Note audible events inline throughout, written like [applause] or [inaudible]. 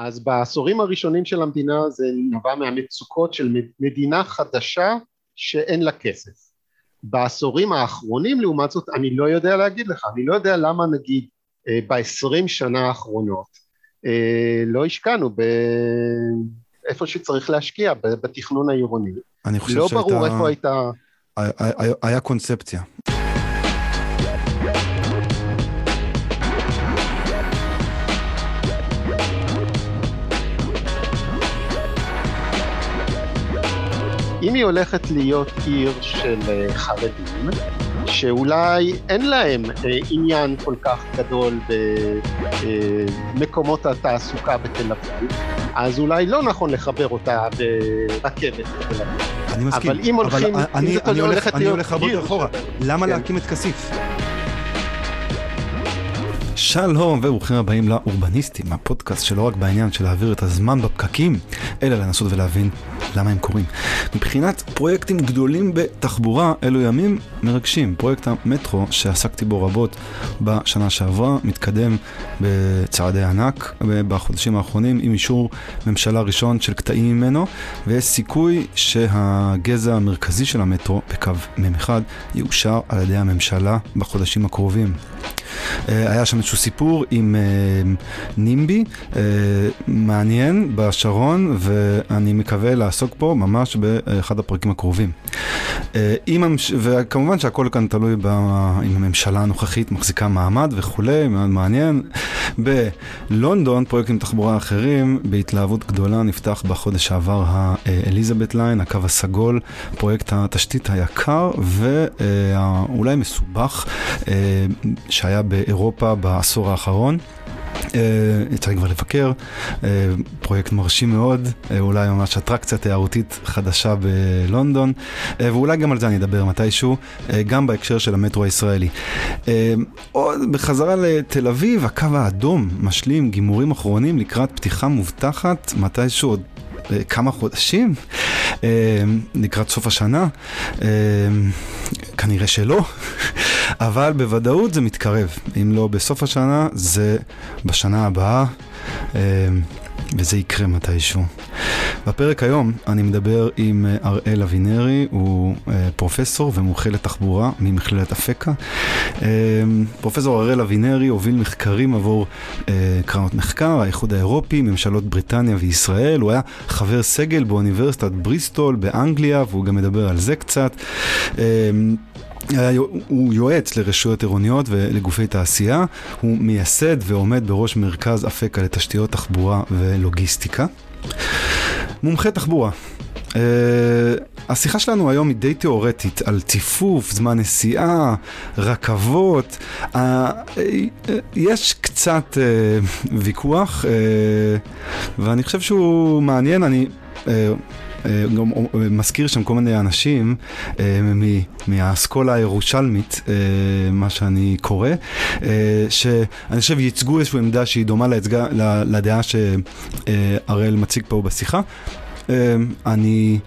אז בעשורים הראשונים של המדינה זה נבע מהמצוקות של מדינה חדשה שאין לה כסף. בעשורים האחרונים לעומת זאת אני לא יודע להגיד לך, אני לא יודע למה נגיד אה, בעשרים שנה האחרונות אה, לא השקענו באיפה שצריך להשקיע, בתכנון העירוני. אני חושב לא שהייתה... ברור איפה הייתה... היה, היה קונספציה. אם היא הולכת להיות עיר של אה, חרדים, שאולי אין להם אה, עניין כל כך גדול במקומות אה, התעסוקה בתל אביב, אז אולי לא נכון לחבר אותה ברכבת בתל אביב. אני מסכים, אבל אם הולכים, אבל אני, אם אני, הולך, הולכת אני להיות הולך הרבה יותר אחורה. למה כן. להקים את כסיף? שלום וברוכים הבאים לאורבניסטים, הפודקאסט שלא רק בעניין של להעביר את הזמן בפקקים, אלא לנסות ולהבין למה הם קורים. מבחינת פרויקטים גדולים בתחבורה, אלו ימים מרגשים. פרויקט המטרו שעסקתי בו רבות בשנה שעברה, מתקדם בצעדי ענק בחודשים האחרונים עם אישור ממשלה ראשון של קטעים ממנו, ויש סיכוי שהגזע המרכזי של המטרו בקו מ1 יאושר על ידי הממשלה בחודשים הקרובים. אה, היה שם איזשהו סיפור עם אה, נימבי, אה, מעניין בשרון, ואני מקווה לעסוק פה ממש באחד הפרקים הקרובים. וכמובן שהכל כאן תלוי. אם הממשלה הנוכחית מחזיקה מעמד וכולי, מאוד מעניין. בלונדון, פרויקטים תחבורה אחרים, בהתלהבות גדולה נפתח בחודש שעבר האליזבת ליין, הקו הסגול, פרויקט התשתית היקר ואולי מסובך שהיה באירופה בעשור האחרון. Uh, יצא לי כבר לבקר, uh, פרויקט מרשים מאוד, uh, אולי ממש אטרקציה תיירותית חדשה בלונדון, ואולי גם על זה אני אדבר מתישהו, גם בהקשר של המטרו הישראלי. עוד בחזרה לתל אביב, הקו האדום משלים גימורים אחרונים לקראת פתיחה מובטחת, מתישהו עוד כמה חודשים, לקראת סוף השנה, כנראה שלא, אבל בוודאות זה מתקרב. אם לא בסוף השנה, זה בשנה הבאה, וזה יקרה מתישהו. בפרק היום אני מדבר עם אראל אבינרי, הוא פרופסור ומומחה לתחבורה ממכללת אפקה. פרופסור אראל אבינרי הוביל מחקרים עבור קרנות מחקר, האיחוד האירופי, ממשלות בריטניה וישראל. הוא היה חבר סגל באוניברסיטת בריסטול באנגליה, והוא גם מדבר על זה קצת. הוא יועץ לרשויות עירוניות ולגופי תעשייה, הוא מייסד ועומד בראש מרכז אפקה לתשתיות תחבורה ולוגיסטיקה. מומחה תחבורה. Uh, השיחה שלנו היום היא די תיאורטית על ציפוף, זמן נסיעה, רכבות. Uh, uh, יש קצת uh, ויכוח, uh, ואני חושב שהוא מעניין. אני uh, גם מזכיר שם כל מיני אנשים מהאסכולה הירושלמית, מה שאני קורא, שאני חושב ייצגו איזושהי עמדה שהיא דומה לדעה שהראל מציג פה בשיחה. אני,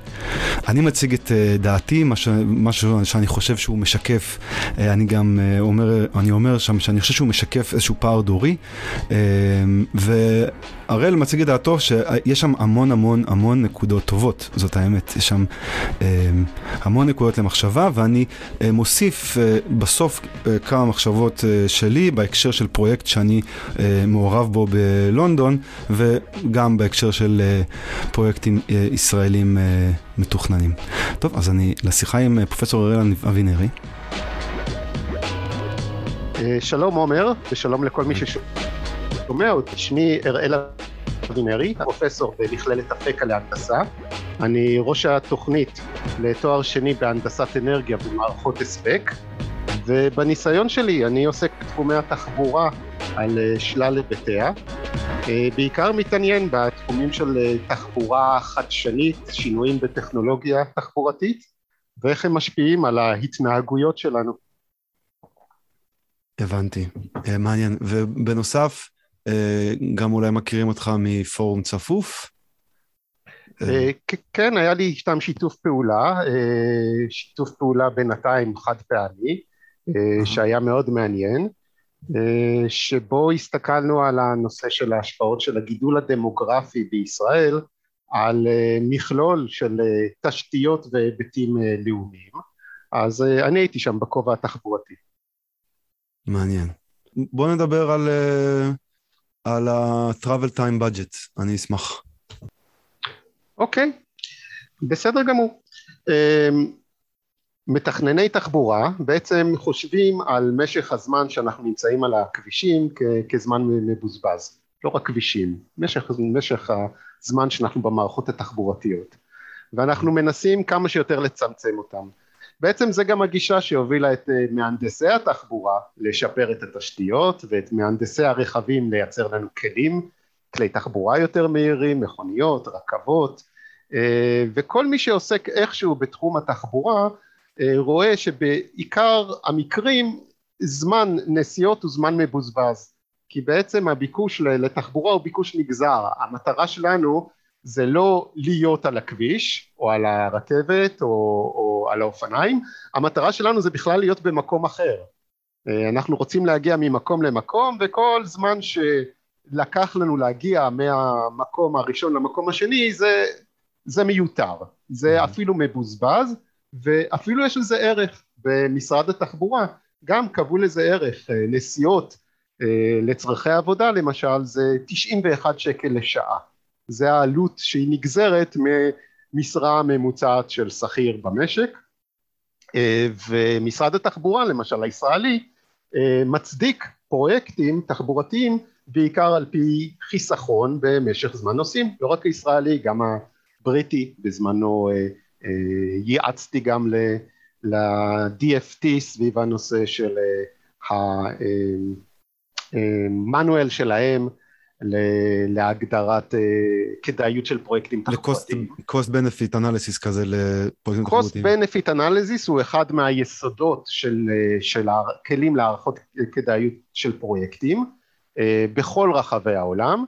אני מציג את דעתי, משהו שאני חושב שהוא משקף, אני גם אומר, אני אומר שם שאני חושב שהוא משקף איזשהו פער דורי, והראל מציג את דעתו שיש שם המון המון המון נקודות טובות, זאת האמת, יש שם המון נקודות למחשבה, ואני מוסיף בסוף כמה מחשבות שלי בהקשר של פרויקט שאני מעורב בו בלונדון, וגם בהקשר של פרויקטים ישראלים מתוכננים. טוב, אז אני לשיחה עם פרופסור אראל אבינרי. שלום עומר, ושלום לכל מי ששומע אותי. שמי אראל אבינרי, פרופסור במכללת אפקה להנדסה. אני ראש התוכנית לתואר שני בהנדסת אנרגיה במערכות הספק, ובניסיון שלי אני עוסק בתחומי התחבורה על שלל היבטיה. בעיקר מתעניין בתחומים של תחבורה חדשנית, שינויים בטכנולוגיה תחבורתית, ואיך הם משפיעים על ההתנהגויות שלנו. הבנתי, מעניין. ובנוסף, גם אולי מכירים אותך מפורום צפוף? כן, היה לי איתם שיתוף פעולה, שיתוף פעולה בינתיים חד פעמי, שהיה מאוד מעניין. אה, שבו הסתכלנו על הנושא של ההשפעות של הגידול הדמוגרפי בישראל על אה, מכלול של אה, תשתיות והיבטים לאומיים אז אני הייתי שם בכובע התחבורתי. מעניין. בוא נדבר על, על ה-travel time budget, אני אשמח. אוקיי, בסדר גמור. מתכנני תחבורה בעצם חושבים על משך הזמן שאנחנו נמצאים על הכבישים כ- כזמן מבוזבז, לא רק כבישים, משך, משך הזמן שאנחנו במערכות התחבורתיות, ואנחנו מנסים כמה שיותר לצמצם אותם. בעצם זה גם הגישה שהובילה את אה, מהנדסי התחבורה לשפר את התשתיות ואת מהנדסי הרכבים לייצר לנו כלים, כלי תחבורה יותר מהירים, מכוניות, רכבות, אה, וכל מי שעוסק איכשהו בתחום התחבורה אה, רואה שבעיקר המקרים זמן נסיעות הוא זמן מבוזבז כי בעצם הביקוש לתחבורה הוא ביקוש נגזר. המטרה שלנו זה לא להיות על הכביש או על הרכבת או, או על האופניים המטרה שלנו זה בכלל להיות במקום אחר. אה, אנחנו רוצים להגיע ממקום למקום וכל זמן שלקח לנו להגיע מהמקום הראשון למקום השני זה, זה מיותר. זה mm-hmm. אפילו מבוזבז ואפילו יש לזה ערך. במשרד התחבורה גם קבעו לזה ערך אה, נסיעות אה, לצרכי עבודה למשל זה 91 שקל לשעה. זה העלות שהיא נגזרת ממשרה ממוצעת של שכיר במשק ומשרד התחבורה למשל הישראלי מצדיק פרויקטים תחבורתיים בעיקר על פי חיסכון במשך זמן נוסעים. לא רק הישראלי גם הבריטי בזמנו ייעצתי גם ל-DFT סביב הנושא של המנואל אה, אה, שלהם להגדרת אה, כדאיות של פרויקטים תחבורתיים. cost benefit analysis כזה לפרויקטים תחבורתיים. cost benefit analysis הוא אחד מהיסודות של, של הכלים להערכות כדאיות של פרויקטים בכל רחבי העולם.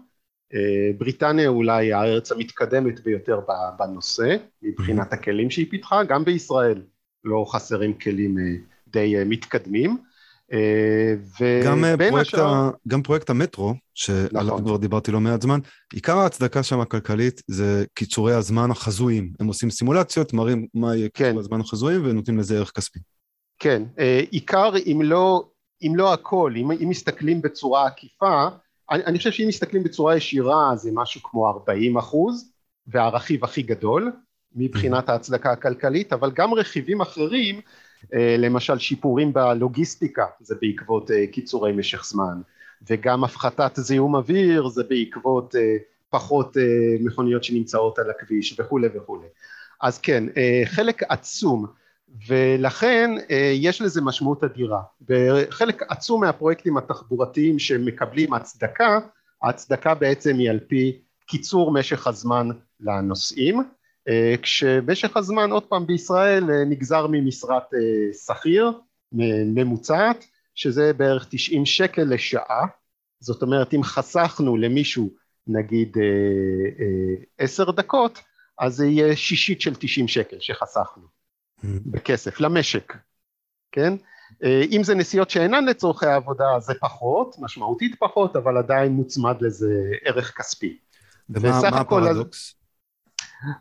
אה, בריטניה אולי הארץ המתקדמת ביותר בנושא מבחינת. הכלים שהיא פיתחה, גם בישראל לא חסרים כלים אה, די אה, מתקדמים. גם פרויקט, השאר... ה... גם פרויקט המטרו, שעליו נכון. כבר דיברתי לא מעט זמן, עיקר ההצדקה שם הכלכלית זה קיצורי הזמן החזויים. הם עושים סימולציות, מראים מה יהיה כן. קיצורי הזמן החזויים ונותנים לזה ערך כספי. כן, עיקר אם לא, אם לא הכל, אם, אם מסתכלים בצורה עקיפה, אני, אני חושב שאם מסתכלים בצורה ישירה זה משהו כמו 40 אחוז והרכיב הכי גדול מבחינת ההצדקה הכלכלית אבל גם רכיבים אחרים אה, למשל שיפורים בלוגיסטיקה זה בעקבות אה, קיצורי משך זמן. וגם הפחתת זיהום אוויר זה בעקבות אה, פחות מכוניות שנמצאות על הכביש וכולי וכולי אז כן חלק עצום. ולכן אה, יש לזה משמעות אדירה. בחלק עצום מהפרויקטים התחבורתיים שמקבלים הצדקה, ההצדקה בעצם היא על פי קיצור משך הזמן לנוסעים, אה, כשמשך הזמן עוד פעם בישראל אה, נגזר ממשרת שכיר ממוצעת, שזה בערך 90 שקל לשעה, זאת אומרת אם חסכנו למישהו נגיד עשר דקות, אז זה יהיה שישית של 90 שקל שחסכנו. בכסף, למשק, כן? אה, אם זה נסיעות שאינן לצורכי העבודה זה פחות, משמעותית פחות, אבל עדיין מוצמד לזה ערך כספי. ומה הפרדוקס?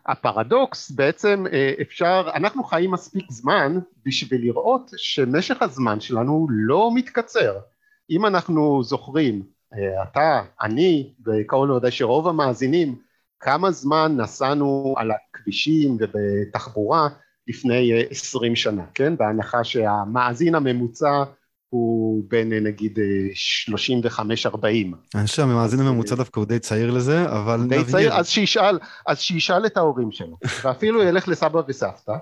הפרדוקס בעצם אה, אפשר, אנחנו חיים מספיק זמן בשביל לראות שמשך הזמן שלנו לא מתקצר. אם אנחנו זוכרים, אה, אתה, אני, וקרוב לוודאי שרוב המאזינים, כמה זמן נסענו על הכבישים ובתחבורה לפני אה, עשרים שנה, כן? בהנחה שהמאזין הממוצע הוא בין אה, נגיד 35-40. אני חושב שהמאזין הממוצע דווקא הוא די צעיר לזה, אבל די נבהיר. צעיר, אז שישאל, אז שישאל את ההורים שלו, [laughs] ואפילו ילך לסבא וסבתא,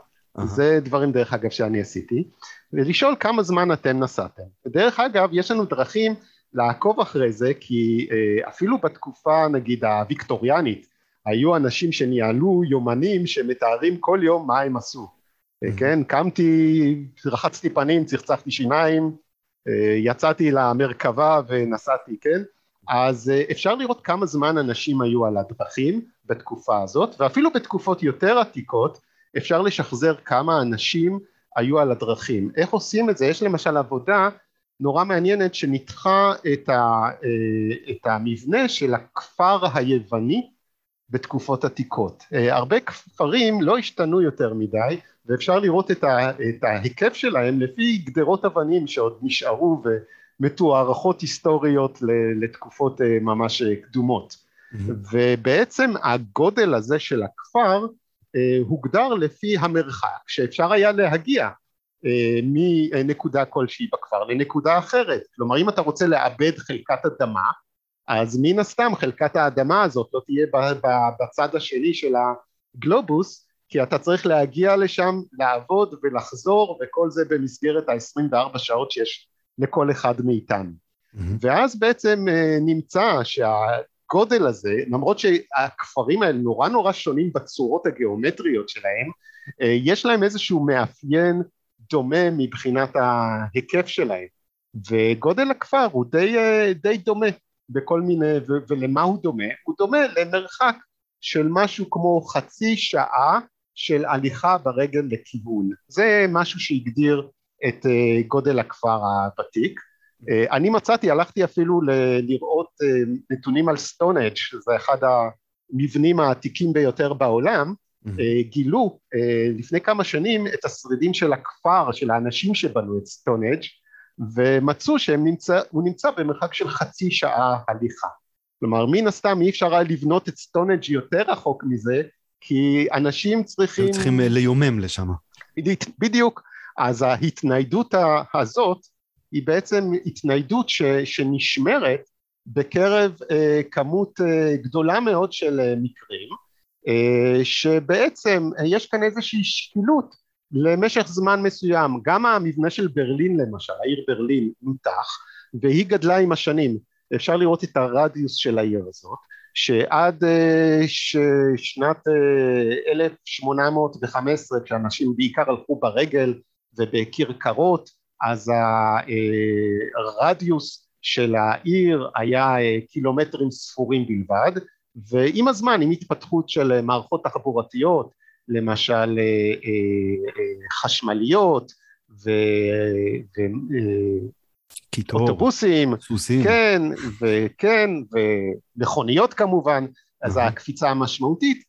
זה דברים דרך אגב שאני עשיתי, ולשאול כמה זמן אתם נסעתם. ודרך אגב, יש לנו דרכים לעקוב אחרי זה, כי אה, אפילו בתקופה נגיד הוויקטוריאנית, היו אנשים שניהלו יומנים שמתארים כל יום מה הם עשו, mm-hmm. כן, קמתי, רחצתי פנים, צחצחתי שיניים, אה, יצאתי למרכבה ונסעתי, כן, אז אה, אפשר לראות כמה זמן אנשים היו על הדרכים בתקופה הזאת, ואפילו בתקופות יותר עתיקות אפשר לשחזר כמה אנשים היו על הדרכים. איך עושים את זה? יש למשל עבודה נורא מעניינת שניתחה את, ה, את המבנה של הכפר היווני בתקופות עתיקות. הרבה כפרים לא השתנו יותר מדי ואפשר לראות את, ה, את ההיקף שלהם לפי גדרות אבנים שעוד נשארו ומתוארכות היסטוריות לתקופות ממש קדומות. Mm-hmm. ובעצם הגודל הזה של הכפר אה, הוגדר לפי המרחק שאפשר היה להגיע אה, מנקודה כלשהי בכפר לנקודה אחרת. כלומר אם אתה רוצה לאבד חלקת אדמה אז מן הסתם חלקת האדמה הזאת לא תהיה בצד השני של הגלובוס כי אתה צריך להגיע לשם, לעבוד ולחזור וכל זה במסגרת ה-24 שעות שיש לכל אחד מאיתנו. Mm-hmm. ואז בעצם אה, נמצא שהגודל הזה, למרות שהכפרים האלה נורא נורא שונים בצורות הגיאומטריות שלהם, אה, יש להם איזשהו מאפיין דומה מבחינת ההיקף שלהם, וגודל הכפר הוא די, אה, די דומה בכל מיני, ו- ולמה הוא דומה? הוא דומה למרחק של משהו כמו חצי שעה של הליכה ברגל לכיוון. זה משהו שהגדיר את אה, גודל הכפר הוותיק. אה, אני מצאתי, הלכתי אפילו ל- לראות אה, נתונים על סטונהנג', זה אחד המבנים העתיקים ביותר בעולם, mm-hmm. גילו לפני כמה שנים את השרידים של הכפר, של האנשים שבנו את סטונהנג', ומצאו שהוא נמצא, נמצא במרחק של חצי שעה הליכה. כלומר, מן הסתם אי אפשר היה לבנות את סטונג' יותר רחוק מזה, כי אנשים צריכים... הם צריכים אה, ליומם לשם. בדיוק. אז ההתניידות הזאת היא בעצם התניידות ש, שנשמרת בקרב אה, כמות אה, גדולה מאוד של אה, מקרים, אה, שבעצם אה, יש כאן איזושהי שקילות למשך זמן מסוים. גם המבנה של ברלין למשל, העיר ברלין נותח, והיא גדלה עם השנים. אפשר לראות את הרדיוס של העיר הזאת, שעד אה, שנת 1815 אה, כשאנשים בעיקר הלכו ברגל ובכרכרות אז הרדיוס אה, של העיר היה קילומטרים ספורים בלבד ועם הזמן עם התפתחות של מערכות תחבורתיות למשל חשמליות ו... קיטור, אוטובוסים, סוסים, כן, וכן, ומכוניות כמובן, אז הקפיצה המשמעותית,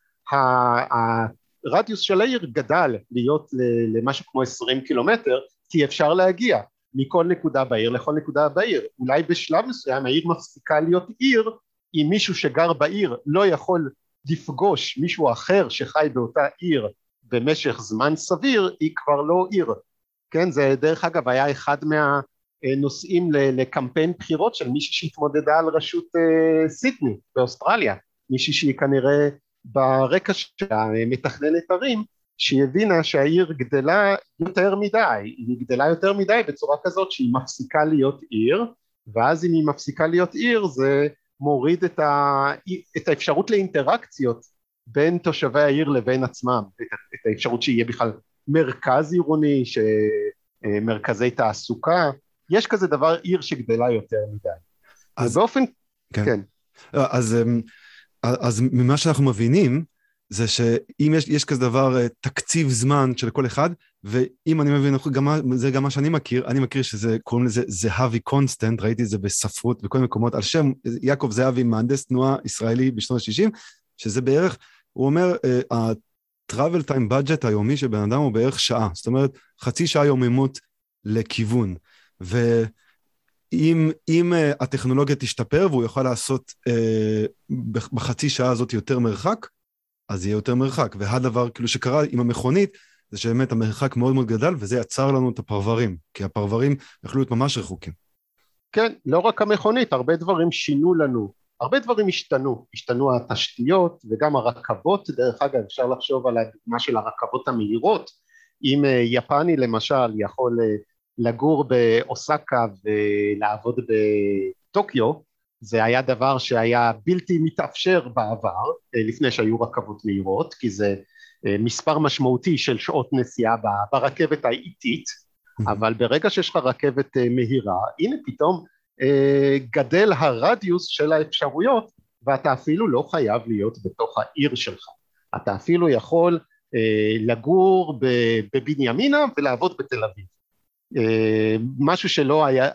הרדיוס של העיר גדל להיות למשהו כמו 20 קילומטר, כי אפשר להגיע מכל נקודה בעיר לכל נקודה בעיר. אולי בשלב מסוים העיר מפסיקה להיות עיר, אם מישהו שגר בעיר לא יכול לפגוש מישהו אחר שחי באותה עיר במשך זמן סביר, היא כבר לא עיר. כן, זה דרך אגב היה אחד מה... אה, נוסעים לקמפיין בחירות של מישהי שהתמודדה על ראשות אה, סידני באוסטרליה, מישהי שהיא כנראה ברקע שלה מתכננת ערים, שהיא הבינה שהעיר גדלה יותר מדי, היא גדלה יותר מדי בצורה כזאת שהיא מפסיקה להיות עיר, ואז אם היא מפסיקה להיות עיר זה מוריד את, ה... את האפשרות לאינטראקציות בין תושבי העיר לבין עצמם, את, את האפשרות שיהיה בכלל מרכז עירוני, שמרכזי תעסוקה, יש כזה דבר עיר שגדלה יותר מדי. אז באופן, כן. כן. לא, אז, אמ, אז ממה שאנחנו מבינים, זה שאם יש, יש כזה דבר אה, תקציב זמן של כל אחד, ואם אני מבין, גם, זה גם מה שאני מכיר, אני מכיר שזה, קוראים לזה זהבי קונסטנט, ראיתי את זה בספרות בכל מקומות, על שם יעקב זהבי, מהנדס תנועה ישראלי בשנות ה-60, שזה בערך, הוא אומר, uh, ה-travel time budget היומי של בן אדם הוא בערך שעה, זאת אומרת, חצי שעה יוממות לכיוון. ואם אם, uh, הטכנולוגיה תשתפר והוא יוכל לעשות uh, בחצי שעה הזאת יותר מרחק, אז יהיה יותר מרחק. והדבר כאילו שקרה עם המכונית, זה שבאמת המרחק מאוד מאוד גדל, וזה יצר לנו את הפרברים, כי הפרברים יכלו להיות ממש רחוקים. כן, לא רק המכונית, הרבה דברים שינו לנו, הרבה דברים השתנו, השתנו התשתיות וגם הרכבות, דרך אגב אפשר לחשוב על הדוגמה של הרכבות המהירות, אם אה, יפני למשל יכול לגור באוסקה ולעבוד בטוקיו זה היה דבר שהיה בלתי מתאפשר בעבר לפני שהיו רכבות מהירות כי זה אה, מספר משמעותי של שעות נסיעה ברכבת האיטית. אבל ברגע שיש לך רכבת אה, מהירה הנה פתאום אה, גדל הרדיוס של האפשרויות ואתה אפילו לא חייב להיות בתוך העיר שלך. אתה אפילו יכול לגור בבנימינה ולעבוד בתל אביב משהו שלא היה,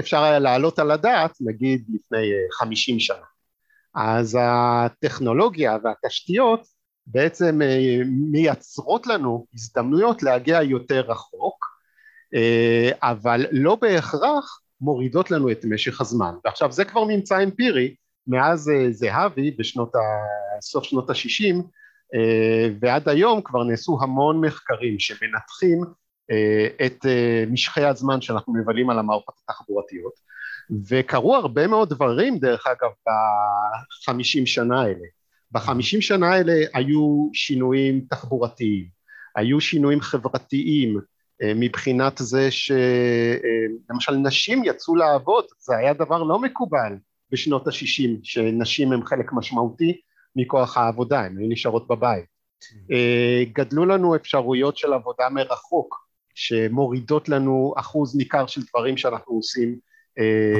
אפשר היה להעלות על הדעת נגיד לפני חמישים שנה. אז הטכנולוגיה והתשתיות בעצם מייצרות לנו הזדמנויות להגיע יותר רחוק, אבל לא בהכרח מורידות לנו את משך הזמן. ועכשיו זה כבר ממצא אמפירי מאז זהבי בשנות ה... סוף שנות ה-60 ועד היום כבר נעשו המון מחקרים שמנתחים את משכי הזמן שאנחנו מבלים על המערכות התחבורתיות וקרו הרבה מאוד דברים דרך אגב בחמישים שנה האלה. בחמישים שנה האלה היו שינויים תחבורתיים היו שינויים חברתיים מבחינת זה שלמשל נשים יצאו לעבוד זה היה דבר לא מקובל בשנות ה-60 שנשים הם חלק משמעותי מכוח העבודה הן היו נשארות בבית. גדלו לנו אפשרויות של עבודה מרחוק שמורידות לנו אחוז ניכר של דברים שאנחנו עושים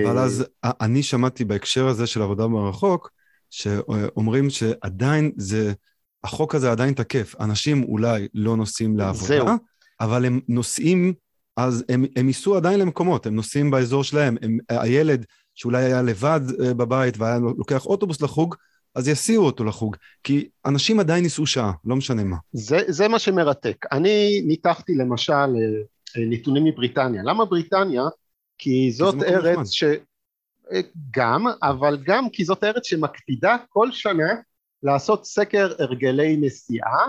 אבל אז אני שמעתי בהקשר הזה של עבודה מרחוק שאומרים שעדיין זה החוק הזה עדיין תקף. אנשים אולי לא נוסעים לעבודה זהו. אבל הם נוסעים, אז הם, הם ייסעו עדיין למקומות, הם נוסעים באזור שלהם, הם, הילד שאולי היה לבד אה, בבית והיה לוקח אוטובוס לחוג, אז יסיעו אותו לחוג, כי אנשים עדיין ייסעו שעה, לא משנה מה. זה, זה מה שמרתק. אני ניתחתי למשל אה, נתונים מבריטניה. למה בריטניה? כי זאת כי ארץ ש... אה, גם, אבל גם כי זאת ארץ שמקפידה כל שנה לעשות סקר הרגלי נסיעה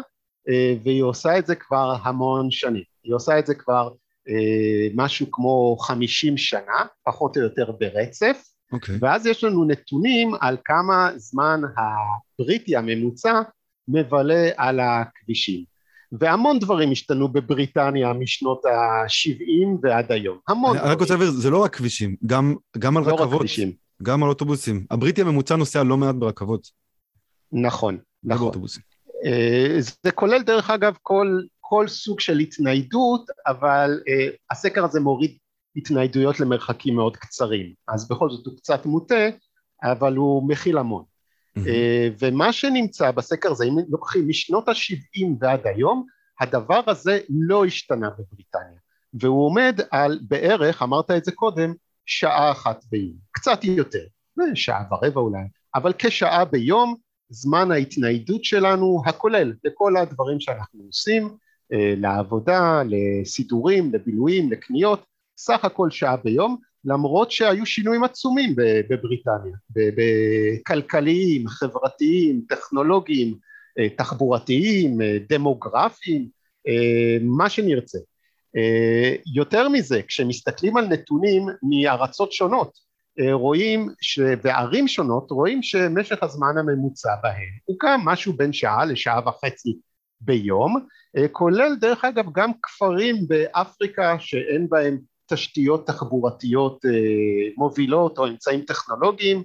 אה, והיא עושה את זה כבר המון שנים, היא עושה את זה כבר אה, משהו כמו חמישים שנה, פחות או יותר ברצף, okay. אוקיי. ואז יש לנו נתונים על כמה זמן הבריטי הממוצע מבלה על הכבישים. והמון דברים השתנו בבריטניה משנות ה-70 ועד היום, המון אני רק רוצה להבהיר, זה לא רק כבישים, גם, גם על לא רכבות, רק כבישים. גם על אוטובוסים. הבריטי הממוצע נוסע לא מעט ברכבות. נכון, נכון. אה, זה כולל דרך אגב כל, כל סוג של התניידות, אבל uh, הסקר הזה מוריד התניידויות למרחקים מאוד קצרים, אז בכל זאת הוא קצת מוטה, אבל הוא מכיל המון. Mm-hmm. Uh, ומה שנמצא בסקר הזה, אם לוקחים משנות ה-70 ועד היום, הדבר הזה לא השתנה בבריטניה, והוא עומד על בערך, אמרת את זה קודם, שעה אחת ביום, קצת יותר, שעה ורבע אולי, אבל כשעה ביום זמן ההתניידות שלנו הכולל לכל הדברים שאנחנו עושים אה, לעבודה, לסידורים, לבילויים, לקניות, סך הכל שעה ביום למרות שהיו שינויים עצומים בבריטניה, בכלכליים, חברתיים, טכנולוגיים, אה, תחבורתיים, אה, דמוגרפיים, מה שנרצה. יותר מזה, כשמסתכלים על נתונים מארצות שונות אה, רואים שבערים שונות רואים שמשך הזמן הממוצע בהן הוא גם משהו בין שעה לשעה וחצי ביום אה, כולל דרך אגב גם כפרים באפריקה שאין בהם תשתיות תחבורתיות אה, מובילות או אמצעים טכנולוגיים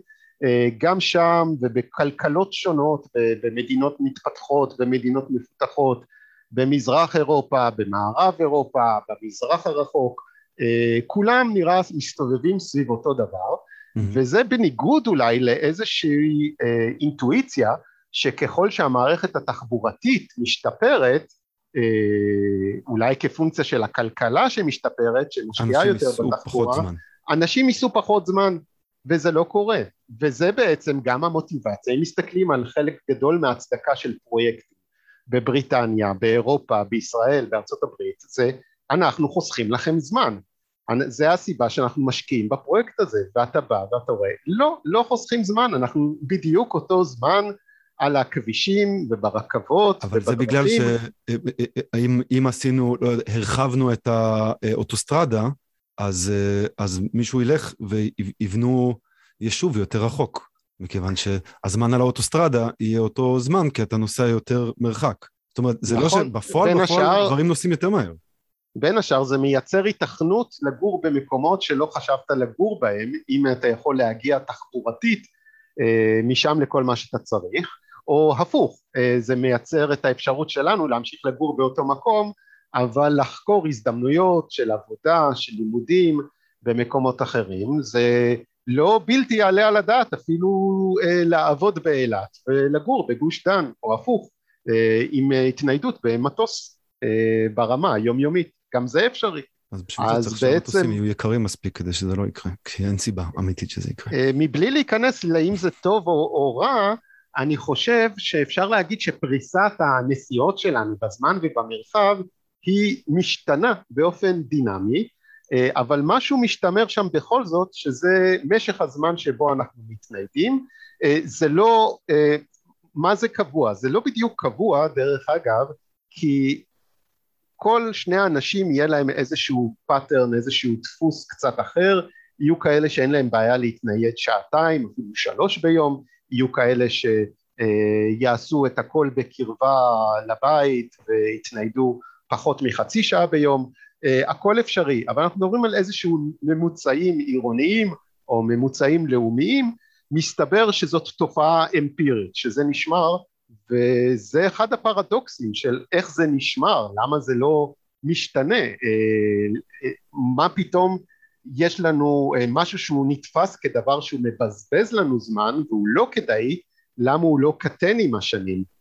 גם שם ובכלכלות שונות במדינות מתפתחות במדינות מפותחות במזרח אירופה במערב אירופה במזרח הרחוק אה, כולם נראה מסתובבים סביב אותו דבר mm-hmm. וזה בניגוד אולי לאיזושהי אה, אינטואיציה שככל שהמערכת התחבורתית משתפרת אה, אולי כפונקציה של הכלכלה שמשתפרת שמשקיעה יותר בתחבורה. אנשים ייסעו פחות זמן וזה לא קורה. וזה בעצם גם המוטיבציה. אם מסתכלים על חלק גדול מההצדקה של פרויקטים בבריטניה, באירופה, בישראל, בארצות הברית זה אנחנו חוסכים לכם זמן. זה הסיבה שאנחנו משקיעים בפרויקט הזה. ואתה בא ואתה רואה לא, לא חוסכים זמן אנחנו בדיוק אותו זמן על הכבישים וברכבות אבל זה בגלל שאם עשינו, לא, הרחבנו את האוטוסטרדה אז, אז מישהו ילך ויבנו יישוב יותר רחוק מכיוון שהזמן על האוטוסטרדה יהיה אותו זמן כי אתה נוסע יותר מרחק. זאת אומרת זה לא נכון, לא שבפועל בפועל השאר... דברים נוסעים יותר מהר. בין השאר זה מייצר התכנות לגור במקומות שלא חשבת לגור בהם אם אתה יכול להגיע תחבורתית אה, משם לכל מה שאתה צריך או הפוך אה, זה מייצר את האפשרות שלנו להמשיך לגור באותו מקום אבל לחקור הזדמנויות של עבודה של לימודים במקומות אחרים זה לא בלתי יעלה על הדעת אפילו אה, לעבוד באילת ולגור בגוש דן או הפוך עם התניידות במטוס ברמה היומיומית גם זה אפשרי. אז בשביל זה צריך שהמטוסים יהיו יקרים מספיק כדי שזה לא יקרה, כי אין סיבה אמיתית שזה יקרה. אה, מבלי להיכנס לאם זה טוב או, או רע, אני חושב שאפשר להגיד שפריסת הנסיעות שלנו בזמן ובמרחב היא משתנה באופן דינמי, אה, אבל משהו משתמר שם בכל זאת, שזה משך הזמן שבו אנחנו מתניידים, אה, זה לא, מה זה קבוע? זה לא בדיוק קבוע דרך אגב, כי כל שני האנשים יהיה להם איזשהו pattern, איזשהו דפוס קצת אחר, יהיו כאלה שאין להם בעיה להתנייד שעתיים, אפילו שלוש ביום, יהיו כאלה שיעשו את הכל בקרבה לבית ויתניידו פחות מחצי שעה ביום, הכל אפשרי, אבל אנחנו מדברים על איזשהו ממוצעים עירוניים או ממוצעים לאומיים, מסתבר שזאת תופעה אמפירית, שזה נשמר וזה אחד הפרדוקסים של איך זה נשמר, למה זה לא משתנה, אה, אה, מה פתאום יש לנו אה, משהו שהוא נתפס כדבר שהוא מבזבז לנו זמן והוא לא כדאי, למה הוא לא קטן עם השנים.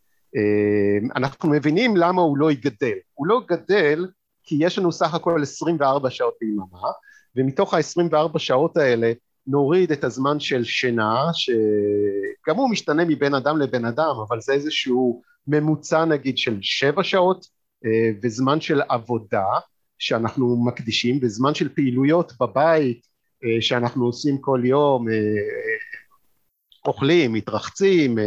אנחנו מבינים למה הוא לא יגדל, הוא לא גדל כי יש לנו סך הכל 24 שעות ביממה ומתוך ה-24 שעות האלה נוריד את הזמן של שינה, שגם הוא משתנה מבין אדם לבין אדם, אבל זה איזשהו ממוצע נגיד של שבע שעות, אה, וזמן של עבודה שאנחנו מקדישים, וזמן של פעילויות בבית אה, שאנחנו עושים כל יום, אה, אוכלים, מתרחצים,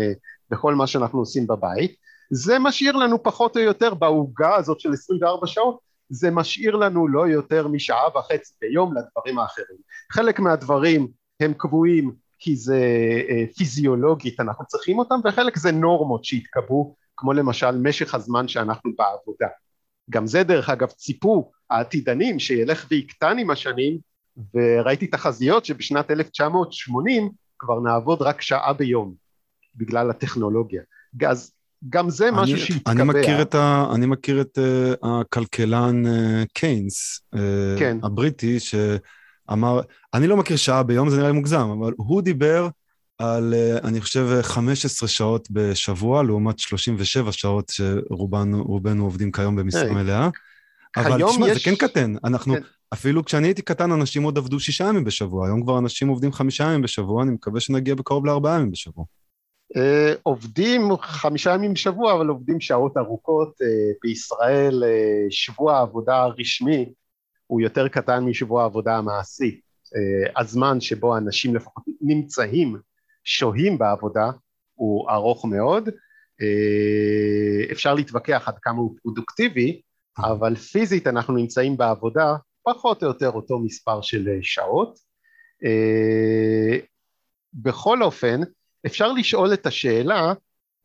בכל מה שאנחנו עושים בבית, זה משאיר לנו פחות או יותר בעוגה הזאת של 24 שעות זה משאיר לנו לא יותר משעה וחצי ביום לדברים האחרים. חלק מהדברים הם קבועים כי זה אה, פיזיולוגית אנחנו צריכים אותם וחלק זה נורמות שהתקבעו כמו למשל משך הזמן שאנחנו בעבודה. גם זה דרך אגב ציפו העתידנים שילך ויקטן עם השנים וראיתי תחזיות שבשנת 1980 כבר נעבוד רק שעה ביום בגלל הטכנולוגיה. אז גם זה משהו שהתקבע. אני מכיר את, ה, אני מכיר את uh, הכלכלן uh, קיינס, uh, כן. הבריטי, שאמר, אני לא מכיר שעה ביום, זה נראה לי מוגזם, אבל הוא דיבר על, uh, אני חושב, 15 שעות בשבוע, לעומת 37 שעות שרובנו עובדים כיום במשרה מלאה. אבל תשמע, יש... זה כן קטן. אנחנו, כן. אפילו כשאני הייתי קטן, אנשים עוד עבדו שישה ימים בשבוע. היום כבר אנשים עובדים חמישה ימים בשבוע, אני מקווה שנגיע בקרוב לארבעה ימים בשבוע. אה, עובדים חמישה ימים בשבוע אבל עובדים שעות ארוכות אה, בישראל אה, שבוע העבודה הרשמי הוא יותר קטן משבוע העבודה המעשי הזמן שבו אנשים לפחות נמצאים שוהים בעבודה הוא ארוך מאוד אפשר להתווכח עד כמה הוא פרודוקטיבי אבל פיזית אנחנו נמצאים בעבודה פחות או יותר אותו מספר של שעות בכל אופן אפשר לשאול את השאלה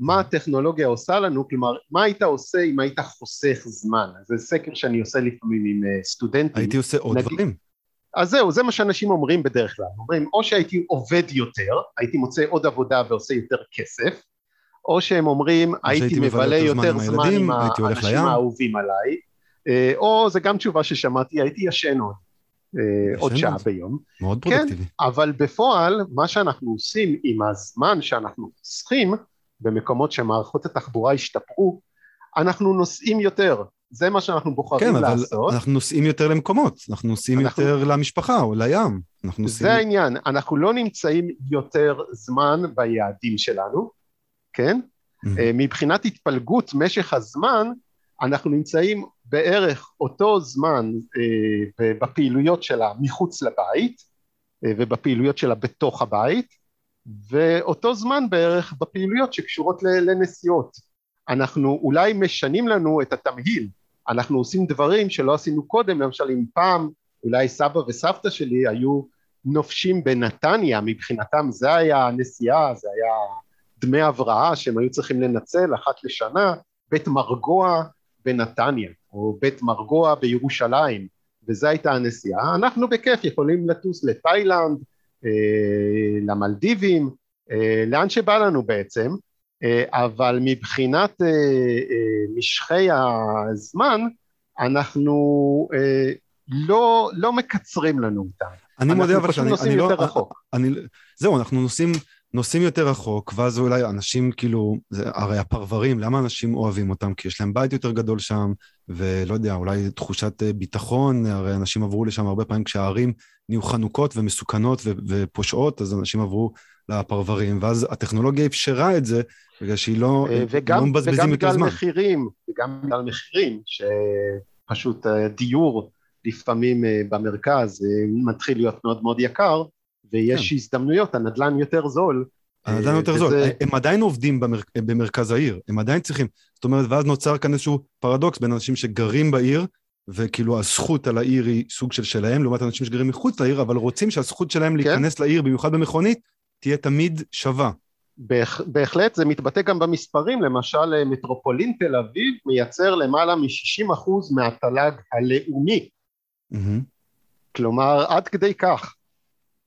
מה הטכנולוגיה עושה לנו, כלומר מה היית עושה אם היית חוסך זמן, זה סקר שאני עושה לפעמים עם אה, סטודנטים. הייתי עושה עוד נגיד, דברים. אז זהו, זה מה שאנשים אומרים בדרך כלל, אומרים או שהייתי עובד יותר, הייתי מוצא עוד עבודה ועושה יותר כסף, או שהם אומרים הייתי מבלה יותר זמן עם האנשים האהובים עליי, אה, או זה גם תשובה ששמעתי, הייתי ישן עוד. אה, עוד שעה ביום. מאוד כן, פרודקטיבי. אבל בפועל, מה שאנחנו עושים עם הזמן שאנחנו חוסכים, במקומות שמערכות התחבורה השתפרו, אנחנו נוסעים יותר. זה מה שאנחנו בוחרים כן, לעשות. כן, אבל אנחנו נוסעים יותר למקומות, אנחנו נוסעים אנחנו... יותר למשפחה או לים. נוסעים... זה העניין, אנחנו לא נמצאים יותר זמן ביעדים שלנו, כן? Mm-hmm. מבחינת התפלגות משך הזמן, אנחנו נמצאים בערך אותו זמן אה, בפעילויות שלה מחוץ לבית אה, ובפעילויות שלה בתוך הבית ואותו זמן בערך בפעילויות שקשורות לנסיעות. אנחנו אולי משנים לנו את התמהיל, אנחנו עושים דברים שלא עשינו קודם, למשל אם פעם אולי סבא וסבתא שלי היו נופשים בנתניה, מבחינתם זה היה הנסיעה, זה היה דמי הבראה שהם היו צריכים לנצל אחת לשנה, בית מרגוע בנתניה או בית מרגוע בירושלים וזו הייתה הנסיעה, אנחנו בכיף יכולים לטוס לתאילנד, אה, למלדיבים, אה, לאן שבא לנו בעצם, אבל מבחינת אה, אה, משכי הזמן אנחנו אה, לא, לא מקצרים לנו אותם. אני מודה אבל שאני אני לא... אני, זהו, אנחנו נוסעים נוסעים יותר רחוק, ואז אולי אנשים כאילו, זה, הרי הפרברים, למה אנשים אוהבים אותם? כי יש להם בית יותר גדול שם, ולא יודע, אולי תחושת אה, ביטחון, הרי אנשים עברו לשם הרבה פעמים כשהערים נהיו חנוקות ומסוכנות ופושעות, אז אנשים עברו לפרברים, ואז הטכנולוגיה אפשרה את זה, בגלל שהיא לא, אה, וגם, לא מבזבזים יותר זמן. וגם בגלל מחירים, וגם בגלל מחירים, שפשוט אה, דיור לפעמים במרכז מתחיל להיות מאוד מאוד יקר, ויש כן. הזדמנויות, הנדל"ן יותר זול. הנדל"ן יותר וזה... זול, הם עדיין עובדים במר... במרכז העיר, הם עדיין צריכים, זאת אומרת, ואז נוצר כאן איזשהו פרדוקס בין אנשים שגרים בעיר, וכאילו הזכות על העיר היא סוג של שלהם, לעומת אנשים שגרים מחוץ לעיר, אבל רוצים שהזכות שלהם כן. להיכנס לעיר, במיוחד במכונית, תהיה תמיד שווה. בהח, בהחלט, זה מתבטא גם במספרים, למשל מטרופולין תל אביב מייצר למעלה מ-60% מהתל"ג הלאומי. Mm-hmm. כלומר, עד כדי כך.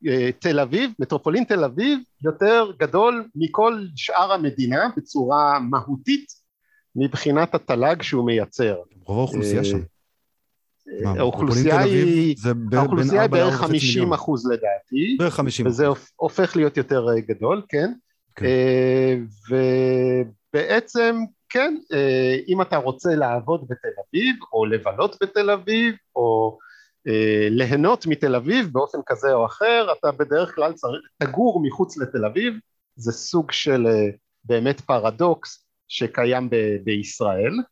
אה, תל אביב, מטרופולין תל אביב יותר גדול מכל שאר המדינה בצורה מהותית מבחינת התל"ג שהוא מייצר. רוב האוכלוסייה אה, שם. אה, האוכלוסייה היא, האוכלוסייה היא בערך 50 אחוז לדעתי, בערך 50 וזה הופך להיות יותר גדול, כן, כן. ובעצם כן, אם אתה רוצה לעבוד בתל אביב או לבלות בתל אביב או אה, ליהנות מתל אביב באופן כזה או אחר, אתה בדרך כלל צריך, תגור מחוץ לתל אביב, זה סוג של אה, באמת פרדוקס שקיים ב- בישראל, אה,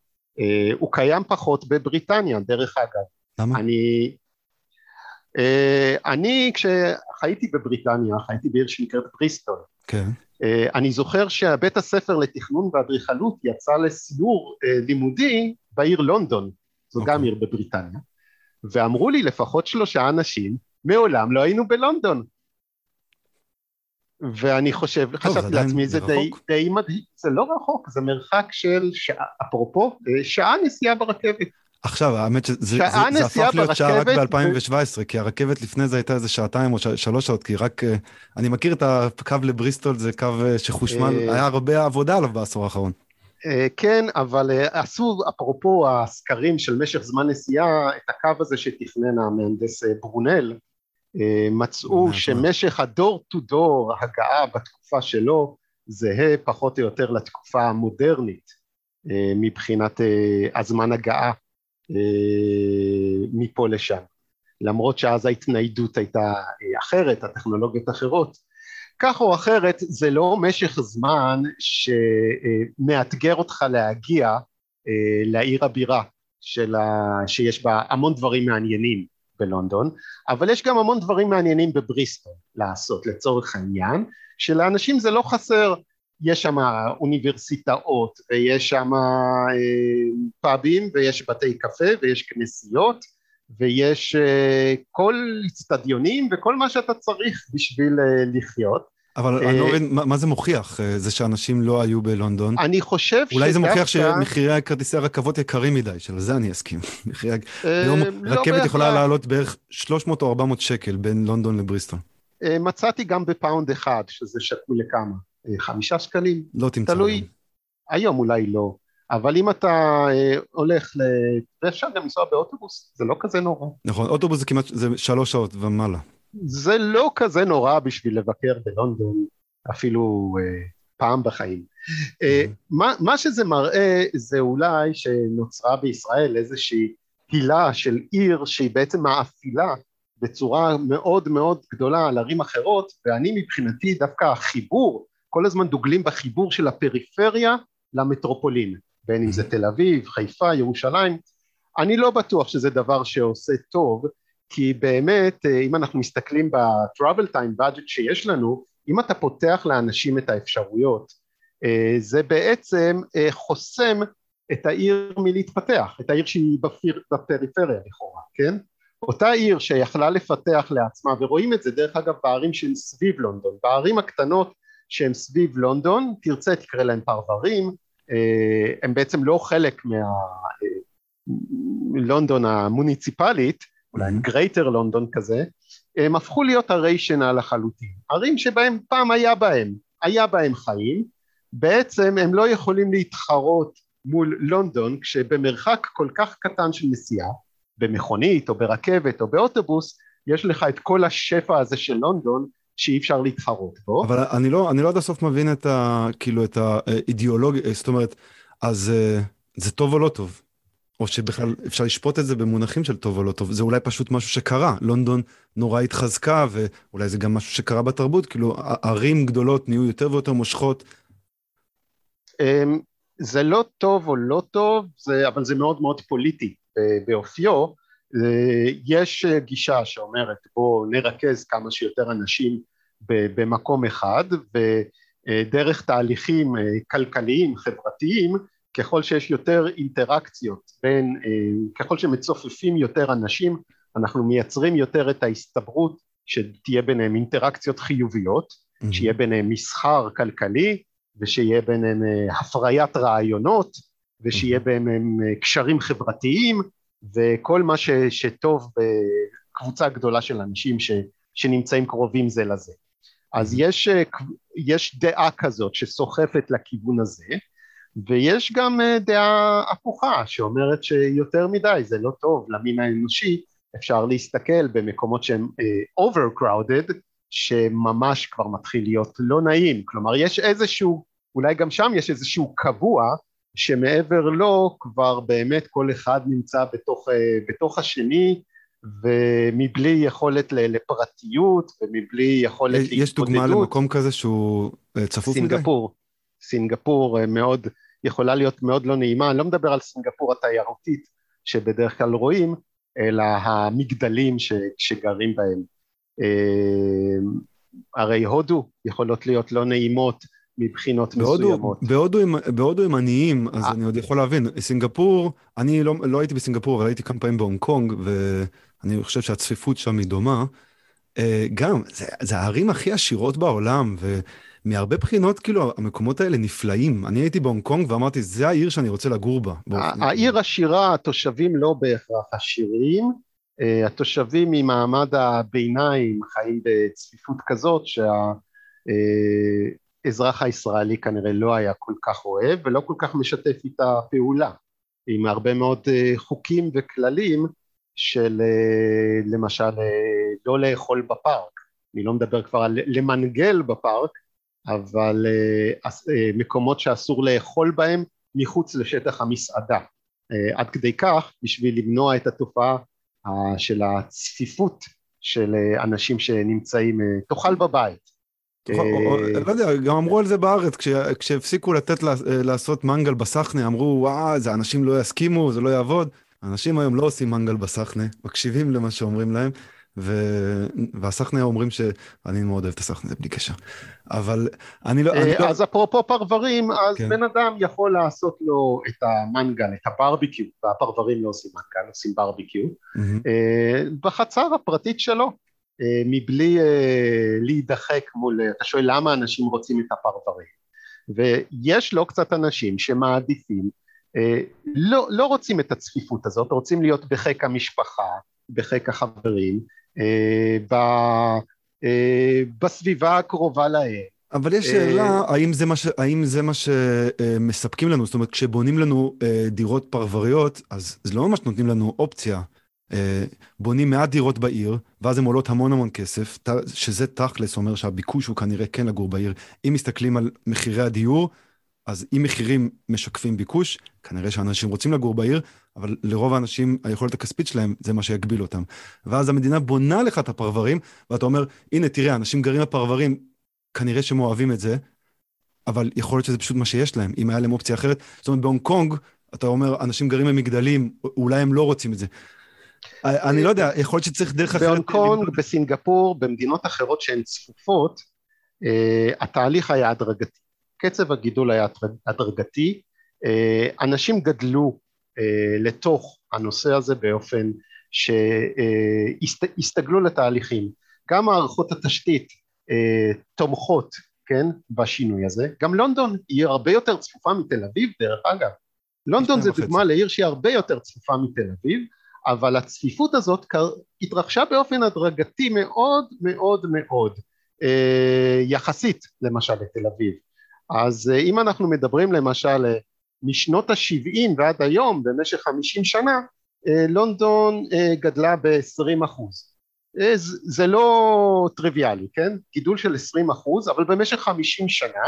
הוא קיים פחות בבריטניה דרך אגב. למה? אני, אני כשחייתי בבריטניה, חייתי בעיר שנקראת בריסטול. כן. אני זוכר שהבית הספר לתכנון ואדריכלות יצא לסיור לימודי בעיר לונדון, זו okay. גם אוקיי. עיר בבריטניה. ואמרו לי לפחות שלושה אנשים, מעולם לא היינו בלונדון. ואני חושב, טוב, חשבתי לעצמי, זה די, די מדהים, זה לא רחוק, זה מרחק של שעה, אפרופו, שעה נסיעה ברכבת. עכשיו, האמת שזה זה, זה הפך להיות שעה רק ב-2017, ו... כי הרכבת לפני זה הייתה איזה שעתיים או ש... שלוש שעות, כי רק, אה, אני מכיר את הקו לבריסטול, זה קו אה, שחושמל, אה, היה הרבה עבודה עליו בעשור האחרון. אה, כן, אבל אה, עשו, אפרופו הסקרים של משך זמן נסיעה, את הקו הזה שתכנן המהנדס אה, ברונל, מצאו שמשך הדור טו דור הגעה בתקופה שלו זהה פחות או יותר לתקופה המודרנית מבחינת הזמן הגעה מפה לשם. למרות שאז ההתניידות הייתה אחרת, הטכנולוגיות אחרות, כך או אחרת זה לא משך זמן שמאתגר אותך להגיע אה, לעיר הבירה. שיש בה המון דברים מעניינים בלונדון, אבל יש גם המון דברים מעניינים בבריסטול לעשות לצורך העניין, שלאנשים זה לא חסר, יש שם אוניברסיטאות ויש שם אה, פאבים ויש בתי קפה ויש כנסיות ויש אה, כל אצטדיונים וכל מה שאתה צריך בשביל אה, לחיות. אבל אני לא מבין, מה זה מוכיח, אה, זה שאנשים לא היו בלונדון? אני חושב שדווקא... אולי זה מוכיח שמחירי כרטיסי הרכבות יקרים מדי, של זה אני אסכים. [laughs] היום לא רכבת יכולה לעלות בערך 300 או 400 שקל בין לונדון לבריסטון. מצאתי גם בפאונד אחד, שזה שקול לכמה? חמישה שקלים? לא תמצא. תלוי, היום אולי לא. אבל אם אתה אה, הולך ל... ואפשר גם לנסוע באוטובוס, זה לא כזה נורא. נכון, אוטובוס זה כמעט, זה שלוש שעות ומעלה. זה לא כזה נורא בשביל לבקר בלונדון, אפילו אה, פעם בחיים. אה, מה, מה שזה מראה זה אולי שנוצרה בישראל איזושהי הילה של עיר שהיא בעצם מאפילה בצורה מאוד מאוד גדולה על ערים אחרות, ואני מבחינתי דווקא החיבור, כל הזמן דוגלים בחיבור של הפריפריה למטרופולין. בין אם זה תל אביב, חיפה, ירושלים, אני לא בטוח שזה דבר שעושה טוב, כי באמת אה, אם אנחנו מסתכלים ב-travel time budget שיש לנו, אם אתה פותח לאנשים את האפשרויות, אה, זה בעצם אה, חוסם את העיר מלהתפתח, את העיר שהיא בפיר, בפריפריה לכאורה, כן? אותה עיר שיכלה לפתח לעצמה, ורואים את זה דרך אגב בערים שהן סביב לונדון, בערים הקטנות שהן סביב לונדון, תרצה תקרא להם פרברים, הם בעצם לא חלק מהלונדון המוניציפלית, אולי Greater London כזה, הם הפכו להיות ערי שינה לחלוטין. ערים שבהם פעם היה בהם, היה בהם חיים, בעצם הם לא יכולים להתחרות מול לונדון כשבמרחק כל כך קטן של נסיעה, במכונית או ברכבת או באוטובוס, יש לך את כל השפע הזה של לונדון שאי אפשר להתחרות בו. אבל אני לא, אני לא עד הסוף מבין את ה... כאילו את האידיאולוגיה, זאת אומרת, אז זה טוב או לא טוב? או שבכלל אפשר לשפוט את זה במונחים של טוב או לא טוב, זה אולי פשוט משהו שקרה, לונדון נורא התחזקה ואולי זה גם משהו שקרה בתרבות, כאילו ערים גדולות נהיו יותר ויותר מושכות. אמ, זה לא טוב או לא טוב, זה, אבל זה מאוד מאוד פוליטי באופיו, יש גישה שאומרת בואו נרכז כמה שיותר אנשים במקום אחד ודרך תהליכים כלכליים חברתיים ככל שיש יותר אינטראקציות בין, אה, ככל שמצופפים יותר אנשים אנחנו מייצרים יותר את ההסתברות שתהיה ביניהם אינטראקציות חיוביות, mm-hmm. שיהיה ביניהם מסחר כלכלי ושיהיה ביניהם אה, הפריית רעיונות ושיהיה mm-hmm. ביניהם אה, קשרים חברתיים וכל מה ש, שטוב בקבוצה גדולה של אנשים ש, שנמצאים קרובים זה לזה. אז יש, יש דעה כזאת שסוחפת לכיוון הזה ויש גם אה, דעה הפוכה שאומרת שיותר מדי זה לא טוב למין האנושי, אפשר להסתכל במקומות שהם uh, overcrowded שממש כבר מתחיל להיות לא נעים, כלומר יש איזשהו, אולי גם שם יש איזשהו קבוע שמעבר לו כבר באמת כל אחד נמצא בתוך, uh, בתוך השני ומבלי יכולת לפרטיות ומבלי יכולת להתמודדות. יש דוגמה למקום כזה שהוא צפוף מדי? סינגפור, סינגפור מאוד יכולה להיות מאוד לא נעימה, אני לא מדבר על סינגפור התיירותית שבדרך כלל רואים, אלא המגדלים ש, שגרים בהם. אה, הרי הודו יכולות להיות לא נעימות מבחינות בהודו, מסוימות. בהודו הם, בהודו הם עניים, אז 아... אה. אני עוד יכול להבין. סינגפור, אני לא, לא הייתי בסינגפור, אבל הייתי כמה פעמים בהונג קונג, ואני חושב שהצפיפות שם היא דומה. אה, גם, זה, זה הערים הכי עשירות בעולם, ו... מהרבה בחינות, כאילו, המקומות האלה נפלאים. אני הייתי בהונג קונג ואמרתי, זה העיר שאני רוצה לגור בה. העיר עשירה, התושבים לא בהכרח עשירים. אה, התושבים ממעמד הביניים חיים בצפיפות כזאת שהאזרח הישראלי כנראה לא היה כל כך אוהב ולא כל כך משתף איתה פעולה. עם הרבה מאוד אה, חוקים וכללים של אה, למשל לא לאכול בפארק. אני לא מדבר כבר על למנגל בפארק, אבל אה, אה, מקומות שאסור לאכול בהם מחוץ לשטח המסעדה. אה, עד כדי כך, בשביל למנוע את התופעה של הצפיפות של אנשים שנמצאים, תאכל בבית. לא יודע, גם אמרו על זה בארץ, כשהפסיקו לתת לעשות מנגל בסחנה, אמרו, וואה, זה אנשים לא יסכימו, זה לא יעבוד. אנשים היום לא עושים מנגל בסחנה, מקשיבים למה שאומרים להם, ו... והסחנה אומרים שאני מאוד אוהב את הסחנה, זה בלי קשר. אבל אני לא... אני לא... אז אפרופו פרברים, אז כן. בן אדם יכול לעשות לו את המנגל, את הברביקיו, והפרברים לא עושים מנגל, עושים ברביקיו, mm-hmm. בחצר הפרטית שלו, אה, מבלי להידחק מול, אתה שואל למה אנשים רוצים את הפרברים, ויש לא קצת אנשים שמעדיפים, לא, לא רוצים את הצפיפות הזאת, רוצים להיות בחיק המשפחה, בחיק החברים, אה, אה, בסביבה הקרובה להם. אבל יש שאלה, אה, האם זה מה, ש, האם זה מה שמספקים לנו? זאת אומרת, כשבונים לנו דירות פרבריות, אז זה לא ממש נותנים לנו אופציה. בונים מעט דירות בעיר, ואז הן עולות המון המון כסף, שזה תכלס אומר שהביקוש הוא כנראה כן לגור בעיר. אם מסתכלים על מחירי הדיור, אז אם מחירים משקפים ביקוש, כנראה שאנשים רוצים לגור בעיר, אבל לרוב האנשים היכולת הכספית שלהם זה מה שיגביל אותם. ואז המדינה בונה לך את הפרברים, ואתה אומר, הנה תראה, אנשים גרים בפרברים, כנראה שהם אוהבים את זה, אבל יכול להיות שזה פשוט מה שיש להם, אם היה להם אופציה אחרת. זאת אומרת, בהונג קונג, אתה אומר, אנשים גרים במגדלים, אולי הם לא רוצים את זה. אני לא יודע, יכול להיות שצריך דרך אחרת... בהונג קונג, בסינגפור, במדינות אחרות שהן צפופות, אה, התהליך היה הדרגתי. קצב הגידול היה הדרגתי, אה, אנשים גדלו אה, לתוך הנושא הזה באופן שהסתגלו לתהליכים, גם מערכות התשתית אה, תומכות, כן, בשינוי הזה, גם לונדון היא הרבה יותר צפופה מתל אביב דרך אגב, לונדון זה דוגמה לעיר שהיא הרבה יותר צפופה מתל אביב, אבל הצפיפות הזאת התרחשה באופן הדרגתי מאוד מאוד מאוד, יחסית למשל לתל אביב אז אה, אם אנחנו מדברים למשל אה, משנות ה-70 ועד היום במשך 50 שנה אה, לונדון גדלה ב-20 אחוז זה לא טריוויאלי, כן? גידול של 20 אחוז, אבל במשך 50 שנה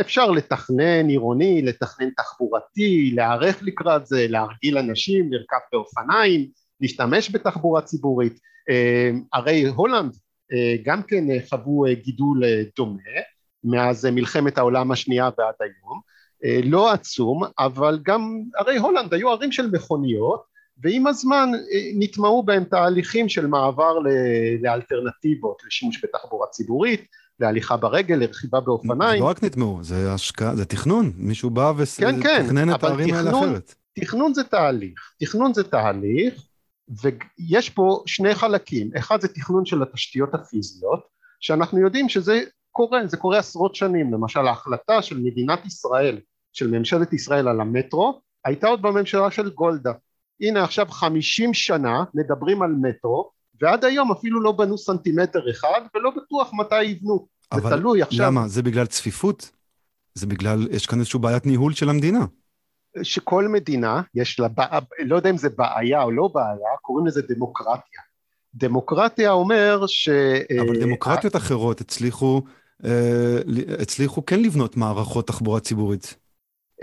אפשר לתכנן עירוני, לתכנן תחבורתי, להיערך לקראת זה, להרגיל אנשים, לרכב באופניים, להשתמש בתחבורה ציבורית. הרי הולנד גם כן חוו גידול דומה מאז מלחמת העולם השנייה ועד היום, לא עצום, אבל גם הרי הולנד היו ערים של מכוניות ועם הזמן נטמעו בהם תהליכים של מעבר לאלטרנטיבות לשימוש בתחבורה ציבורית, להליכה ברגל, לרכיבה באופניים. לא רק נטמעו, זה השקעה, זה תכנון, מישהו בא ותכנן כן, כן, את הערים האלה אחרת. תכנון זה תהליך, תכנון זה תהליך, ויש פה שני חלקים, אחד זה תכנון של התשתיות הפיזיות, שאנחנו יודעים שזה קורה, זה קורה עשרות שנים, למשל ההחלטה של מדינת ישראל, של ממשלת ישראל על המטרו, הייתה עוד בממשלה של גולדה. הנה עכשיו חמישים שנה מדברים על מטרו, ועד היום אפילו לא בנו סנטימטר אחד, ולא בטוח מתי יבנו. זה תלוי עכשיו. אבל למה? זה בגלל צפיפות? זה בגלל, יש כאן איזושהי בעיית ניהול של המדינה. שכל מדינה, יש לה, לא יודע אם זה בעיה או לא בעיה, קוראים לזה דמוקרטיה. דמוקרטיה אומר ש... אבל אה, דמוקרטיות uh, אחרות הצליחו, הצליחו כן לבנות מערכות תחבורה ציבורית.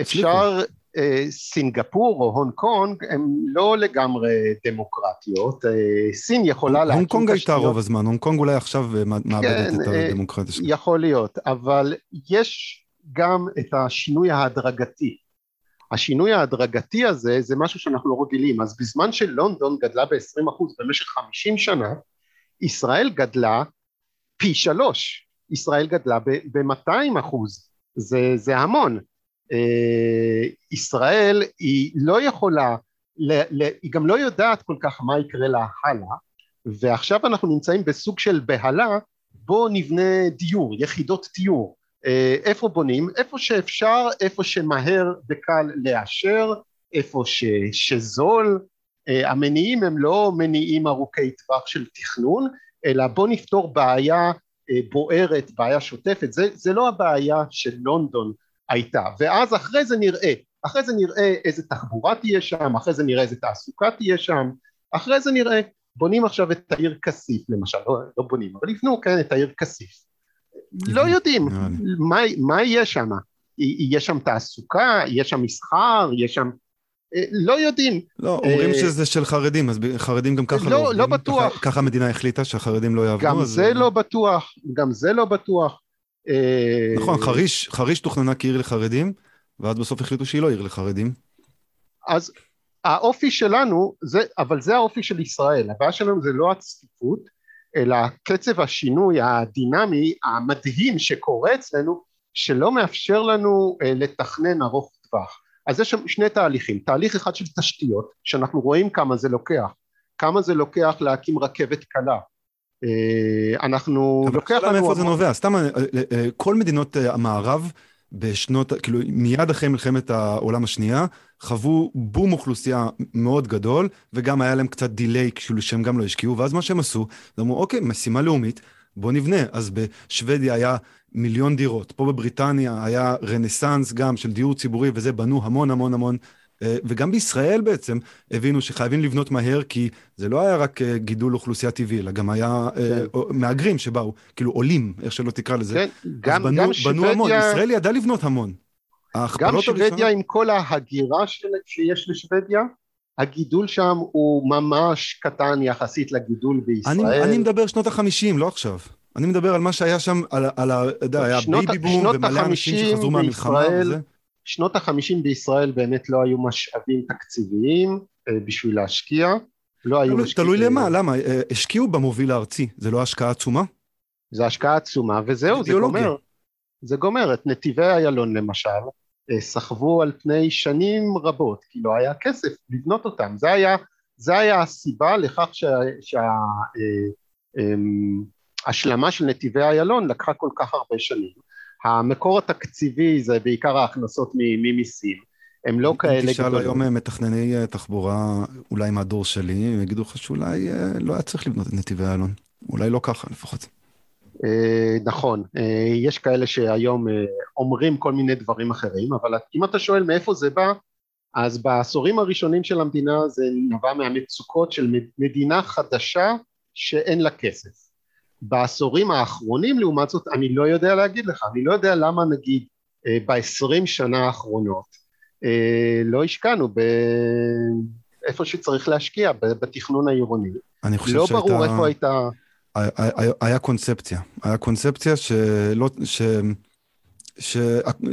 אפשר, אה, סינגפור או הונג קונג הם לא לגמרי דמוקרטיות, אה, סין יכולה להקים הונג קונג הייתה רוב הזמן, הונג קונג אולי עכשיו אה, מאבדת כן, את הדמוקרטיה שלה. יכול להיות, אבל יש גם את השינוי ההדרגתי. השינוי ההדרגתי הזה זה משהו שאנחנו לא רגילים, אז בזמן שלונדון גדלה ב-20% במשך 50 שנה, ישראל גדלה פי שלוש, ישראל גדלה ב-200 אחוז, זה, זה המון. אה, ישראל היא לא יכולה, היא גם לא יודעת כל כך מה יקרה לה הלאה ועכשיו אנחנו נמצאים בסוג של בהלה בואו נבנה דיור, יחידות דיור אה, איפה בונים? איפה שאפשר, איפה שמהר וקל לאשר, איפה ש, שזול אה, המניעים הם לא מניעים ארוכי טווח של תכנון אלא בואו נפתור בעיה בוערת, בעיה שוטפת, זה, זה לא הבעיה של לונדון הייתה. ואז אחרי זה נראה אחרי זה נראה איזה תחבורה תהיה שם אחרי זה נראה איזה תעסוקה תהיה שם אחרי זה נראה בונים עכשיו את העיר כסיף למשל לא, לא בונים אבל יבנו כן את העיר כסיף. לא יודעים מה, מה יהיה שם. יהיה שם תעסוקה יהיה שם מסחר יהיה שם אה, לא יודעים. לא, אומרים אה, שזה של חרדים, אז חרדים גם ככה לא, לא, לא בטוח. ככה המדינה החליטה שהחרדים לא יעבדו. גם זה לא בטוח, גם זה לא בטוח. אה, נכון, חריש, חריש תוכננה כעיר לחרדים, ואז בסוף החליטו שהיא לא עיר לחרדים. אז האופי שלנו, זה, אבל זה האופי של ישראל, הבעיה שלנו זה לא הצפיפות, אלא קצב השינוי הדינמי המדהים שקורה אצלנו, שלא מאפשר לנו אה, לתכנן ארוך טווח. אז יש שם שני תהליכים, תהליך אחד של תשתיות, שאנחנו רואים כמה זה לוקח, כמה זה לוקח להקים רכבת קלה, אה, אנחנו לוקח לנו... אבל מאיפה זה נובע? סתם, אה, אה, כל מדינות המערב בשנות, כאילו מיד אחרי מלחמת העולם השנייה, חוו בום אוכלוסייה מאוד גדול, וגם היה להם קצת דיליי, כאילו שהם גם לא השקיעו, ואז מה שהם עשו, זה אמרו, אוקיי, משימה לאומית, בוא נבנה. אז בשוודיה היה מיליון דירות, פה בבריטניה היה רנסאנס גם של דיור ציבורי, וזה בנו המון המון המון אה, וגם בישראל בעצם הבינו שחייבים לבנות מהר, כי זה לא היה רק אה, גידול אוכלוסייה טבעי, אלא גם היה אה, כן. מהגרים שבאו, כאילו עולים, איך שלא תקרא לזה. כן, גם, בנו, גם שוודיה... בנו המון, ישראל ידעה לבנות המון. גם שוודיה הראשון... עם כל ההגירה של... שיש לשוודיה, הגידול שם הוא ממש קטן יחסית לגידול בישראל. אני, אני מדבר שנות החמישים, לא עכשיו. אני מדבר על מה שהיה שם, על, על ה... אתה יודע, היה baby boom ומלא אנשים שחזרו מהמלחמה וזה. שנות החמישים בישראל באמת לא היו משאבים תקציביים אה, בשביל להשקיע, לא היו משקיעים... תלוי למה, למה? אה, השקיעו במוביל הארצי, זה לא השקעה עצומה? זה השקעה עצומה, וזהו, זה גומר. זה גומר, את נתיבי איילון למשל, סחבו על פני שנים רבות, כי לא היה כסף לבנות אותם, זה היה, זה היה הסיבה לכך שההשלמה שה, של נתיבי איילון לקחה כל כך הרבה שנים. המקור התקציבי זה בעיקר ההכנסות ממיסים, הם לא כאלה גדולים. תשאל היום אה, מתכנני אה, תחבורה, אולי מהדור שלי, הם יגידו לך שאולי אה, לא היה צריך לבנות את נתיבי איילון, אולי לא ככה לפחות. נכון, יש כאלה שהיום אומרים כל מיני דברים אחרים, אבל אם אתה שואל מאיפה זה בא, אז בעשורים הראשונים של המדינה זה נבע מהמצוקות של מדינה חדשה שאין לה כסף. בעשורים האחרונים לעומת זאת אני לא יודע להגיד לך, אני לא יודע למה נגיד אה, בעשרים שנה האחרונות אה, לא השקענו באיפה שצריך להשקיע, בתכנון העירוני. אני חושב לא שהייתה... ברור איפה הייתה... היה, קונספציה, היה קונספציה שלא, ש, ש,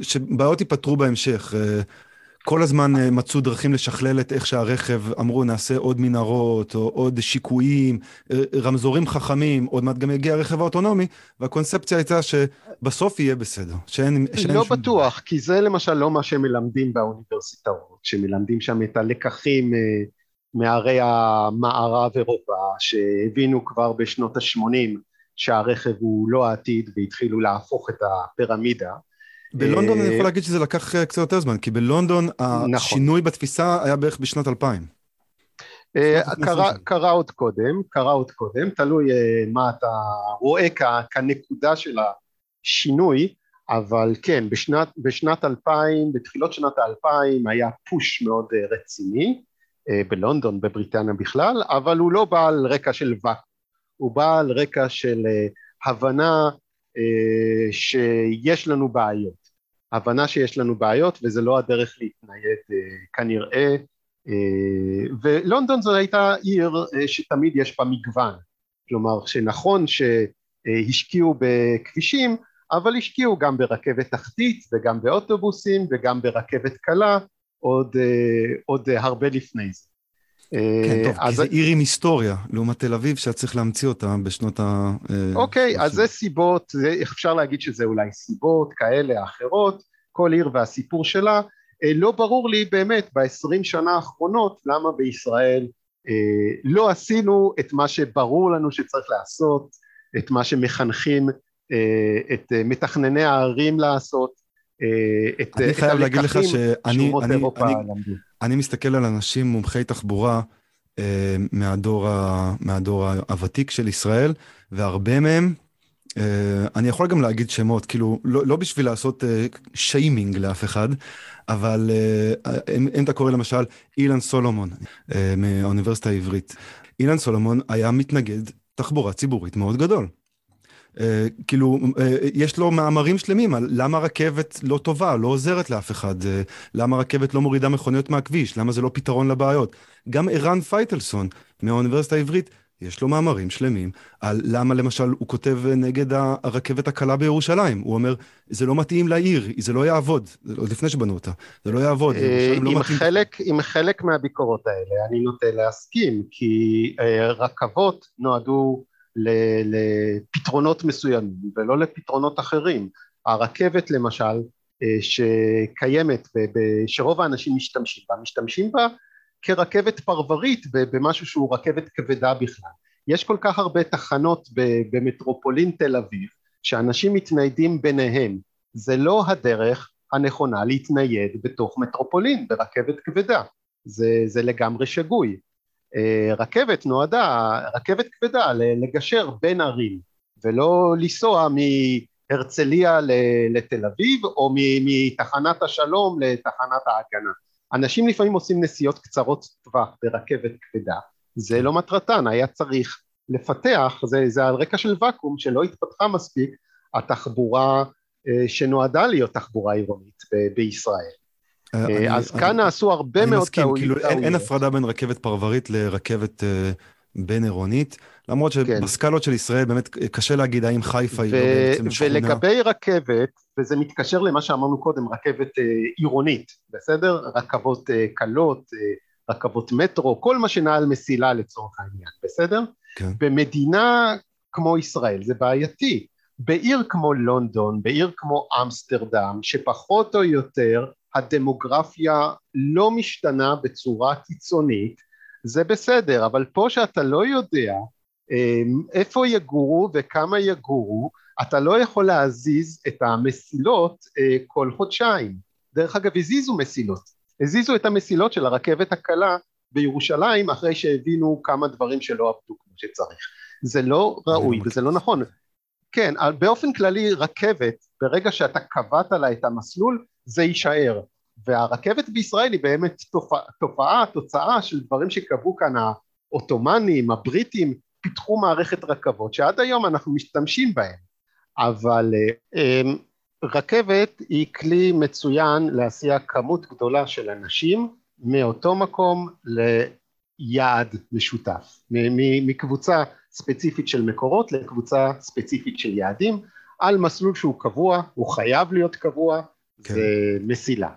שבעיות ייפתרו בהמשך. אה, כל הזמן אה, מצאו דרכים לשכלל את איך שהרכב, אמרו נעשה עוד מנהרות או עוד שיקויים, אה, רמזורים חכמים, עוד מעט גם יגיע הרכב האוטונומי, והקונספציה הייתה שבסוף יהיה בסדר, שאין, שאין לא בטוח, דבר. כי זה למשל לא מה שמלמדים באוניברסיטאות, שמלמדים שם את הלקחים מערי המערב אירופה, שהבינו כבר בשנות ה-80 שהרכב הוא לא העתיד והתחילו להפוך את הפירמידה. בלונדון אני יכול אה, להגיד שזה לקח אה, קצת יותר זמן, כי בלונדון נכון. השינוי בתפיסה היה בערך בשנת 2000. אה, קרה, קרה עוד קודם, קרה עוד קודם, תלוי מה אתה רואה כ, כנקודה של השינוי, אבל כן, בשנת, בשנת 2000, בתחילות שנת האלפיים היה פוש מאוד רציני, בלונדון, בבריטניה בכלל, אבל הוא לא בא על רקע של ואקום, הוא בא על רקע של הבנה שיש לנו בעיות. הבנה שיש לנו בעיות וזה לא הדרך להתנייד אה, כנראה אה, ולונדון זו הייתה עיר אה, שתמיד יש בה מגוון כלומר שנכון שהשקיעו בכבישים אבל השקיעו גם ברכבת תחתית וגם באוטובוסים וגם ברכבת קלה עוד, עוד הרבה לפני זה. כן, טוב, אז... כי זה עיר עם היסטוריה, לעומת תל אביב, שאת צריך להמציא אותה בשנות ה... אוקיי, אז זה סיבות, זה, אפשר להגיד שזה אולי סיבות כאלה, אחרות, כל עיר והסיפור שלה. אה, לא ברור לי באמת בעשרים שנה האחרונות למה בישראל אה, לא עשינו את מה שברור לנו שצריך לעשות, את מה שמחנכים אה, את מתכנני הערים לעשות, את, אני חייב להגיד לך שאני אני, אני, אני מסתכל על אנשים מומחי תחבורה אה, מהדור, ה, מהדור הוותיק של ישראל, והרבה מהם, אה, אני יכול גם להגיד שמות, כאילו, לא, לא בשביל לעשות אה, שיימינג לאף אחד, אבל אה, אם, אם אתה קורא למשל אילן סולומון אה, מהאוניברסיטה העברית, אילן סולומון היה מתנגד תחבורה ציבורית מאוד גדול. Uh, כאילו, uh, יש לו מאמרים שלמים על למה רכבת לא טובה, לא עוזרת לאף אחד, uh, למה רכבת לא מורידה מכוניות מהכביש, למה זה לא פתרון לבעיות. גם ערן פייטלסון מהאוניברסיטה העברית, יש לו מאמרים שלמים על למה למשל הוא כותב נגד הרכבת הקלה בירושלים. הוא אומר, זה לא מתאים לעיר, זה לא יעבוד, עוד לפני שבנו אותה, זה לא יעבוד. עם, לא חלק, עם חלק מהביקורות האלה אני נוטה להסכים, כי רכבות נועדו לפתרונות מסוימים ולא לפתרונות אחרים. הרכבת למשל, אה, שקיימת, שרוב האנשים משתמשים בה, משתמשים בה כרכבת פרברית במשהו שהוא רכבת כבדה בכלל. יש כל כך הרבה תחנות במטרופולין תל אביב שאנשים מתניידים ביניהם, זה לא הדרך הנכונה להתנייד בתוך מטרופולין ברכבת כבדה, זה, זה לגמרי שגוי. אה, רכבת נועדה, רכבת כבדה לגשר בין ערים ולא לנסוע מהרצליה לתל אביב או מתחנת השלום לתחנת ההגנה. אנשים לפעמים עושים נסיעות קצרות טווח ברכבת כבדה, זה לא מטרתן, היה צריך לפתח, זה, זה על רקע של ואקום שלא התפתחה מספיק התחבורה אה, שנועדה להיות תחבורה עירונית ב- בישראל. אה, אני, אז אני, כאן אני, נעשו הרבה מאוד טעויות. כאילו אין, הפרדה בין רכבת פרברית לרכבת אה, בין עירונית, למרות כן. שבסקלות. של ישראל באמת קשה להגיד האם חיפה היא לא בעצם שכונה. ולגבי רכבת, וזה מתקשר למה שאמרנו קודם, רכבת אה, עירונית, בסדר? רכבות אה, קלות, אה, רכבות מטרו, כל מה שנע מסילה לצורך העניין, בסדר? כן. במדינה כמו ישראל זה בעייתי. בעיר כמו לונדון, בעיר כמו אמסטרדם, שפחות או יותר הדמוגרפיה לא משתנה בצורה קיצונית, זה בסדר, אבל פה שאתה לא יודע אמ, איפה יגורו וכמה יגורו, אתה לא יכול להזיז את המסילות אה, כל חודשיים. דרך אגב, הזיזו מסילות. הזיזו את המסילות של הרכבת הקלה בירושלים אחרי שהבינו כמה דברים שלא עבדו כמו שצריך. זה לא ראוי וזה לא נכון. כן, באופן כללי רכבת, ברגע שאתה קבעת לה את המסלול, זה יישאר. והרכבת בישראל היא באמת תופעה, תופעה, תוצאה של דברים שקבעו כאן העות'מאנים, הבריטים, פיתחו מערכת רכבות שעד היום אנחנו משתמשים בהן, אבל אמ, רכבת היא כלי מצוין להסיע כמות גדולה של אנשים מאותו מקום ליעד משותף, מקבוצה ספציפית של מקורות לקבוצה ספציפית של יעדים, על מסלול שהוא קבוע, הוא חייב להיות קבוע, כן. זה מסילה.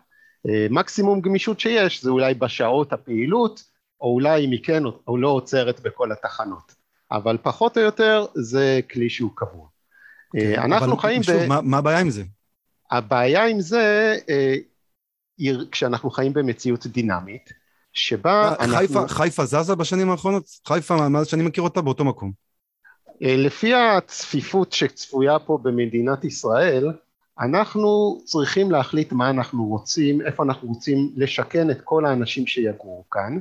אה, מקסימום גמישות שיש זה אולי בשעות הפעילות, או אולי אם היא כן או לא עוצרת בכל התחנות, אבל פחות או יותר זה כלי שהוא קבוע. כן, אנחנו חיים שוב, ב... מה, מה הבעיה עם זה? הבעיה עם זה, אה, כשאנחנו חיים במציאות דינמית, שבה אנחנו... חיפה, חיפה זזה בשנים האחרונות? חיפה, מאז שאני מכיר אותה, באותו מקום. אה, לפי הצפיפות שצפויה פה במדינת ישראל, אנחנו צריכים להחליט מה אנחנו רוצים, איפה אנחנו רוצים לשכן את כל האנשים שיגורו כאן,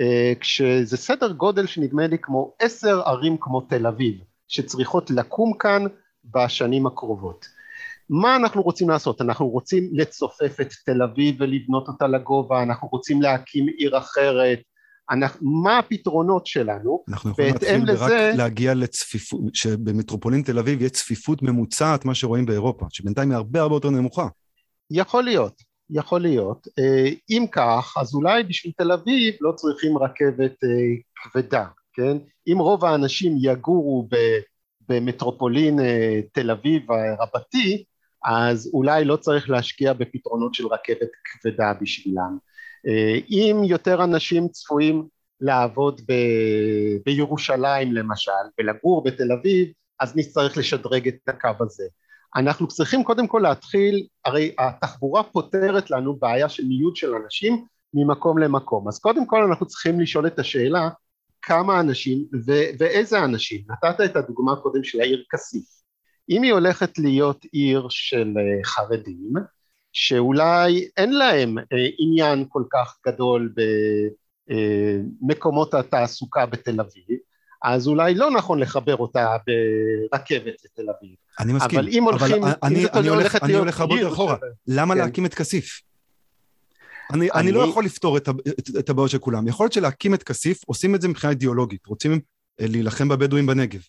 אה, כשזה סדר גודל שנדמה לי כמו עשר ערים כמו תל אביב, שצריכות לקום כאן בשנים הקרובות. מה אנחנו רוצים לעשות? אנחנו רוצים לצופף את תל אביב ולבנות אותה לגובה, אנחנו רוצים להקים עיר אחרת, אנחנו, מה הפתרונות שלנו, אנחנו יכולים להתחיל לזה... רק להגיע לצפיפות, שבמטרופולין תל אביב יהיה צפיפות ממוצעת, מה שרואים באירופה, שבינתיים היא הרבה הרבה יותר נמוכה. יכול להיות, יכול להיות. אה, אם כך, אז אולי בשביל תל אביב לא צריכים רכבת אה, כבדה, כן? אם רוב האנשים יגורו במטרופולין אה, תל אביב רבתי, אז אולי לא צריך להשקיע בפתרונות של רכבת כבדה בשבילם. אה, אם יותר אנשים צפויים לעבוד ב... בירושלים למשל ולגור בתל אביב, אז נצטרך לשדרג את הקו הזה. אנחנו צריכים קודם כל להתחיל, הרי התחבורה פותרת לנו בעיה של ניוד של אנשים ממקום למקום, אז קודם כל אנחנו צריכים לשאול את השאלה כמה אנשים ו- ואיזה אנשים, נתת את הדוגמה קודם של העיר כסיף, אם היא הולכת להיות עיר של אה, חרדים, שאולי אין להם אה, עניין כל כך גדול במקומות אה, התעסוקה בתל אביב, אז אולי לא נכון לחבר אותה ברכבת לתל אביב. אני מסכים, אבל אם הולכים, אבל אני, אם אני, הולך, אני הולך הרבה יותר אחורה, למה כן. להקים את כסיף? אני, אני... אני לא יכול לפתור את, את, את הבעיות של כולם. יכול להיות שלהקים את כסיף, עושים את זה מבחינה אידיאולוגית, רוצים להילחם בבדואים בנגב.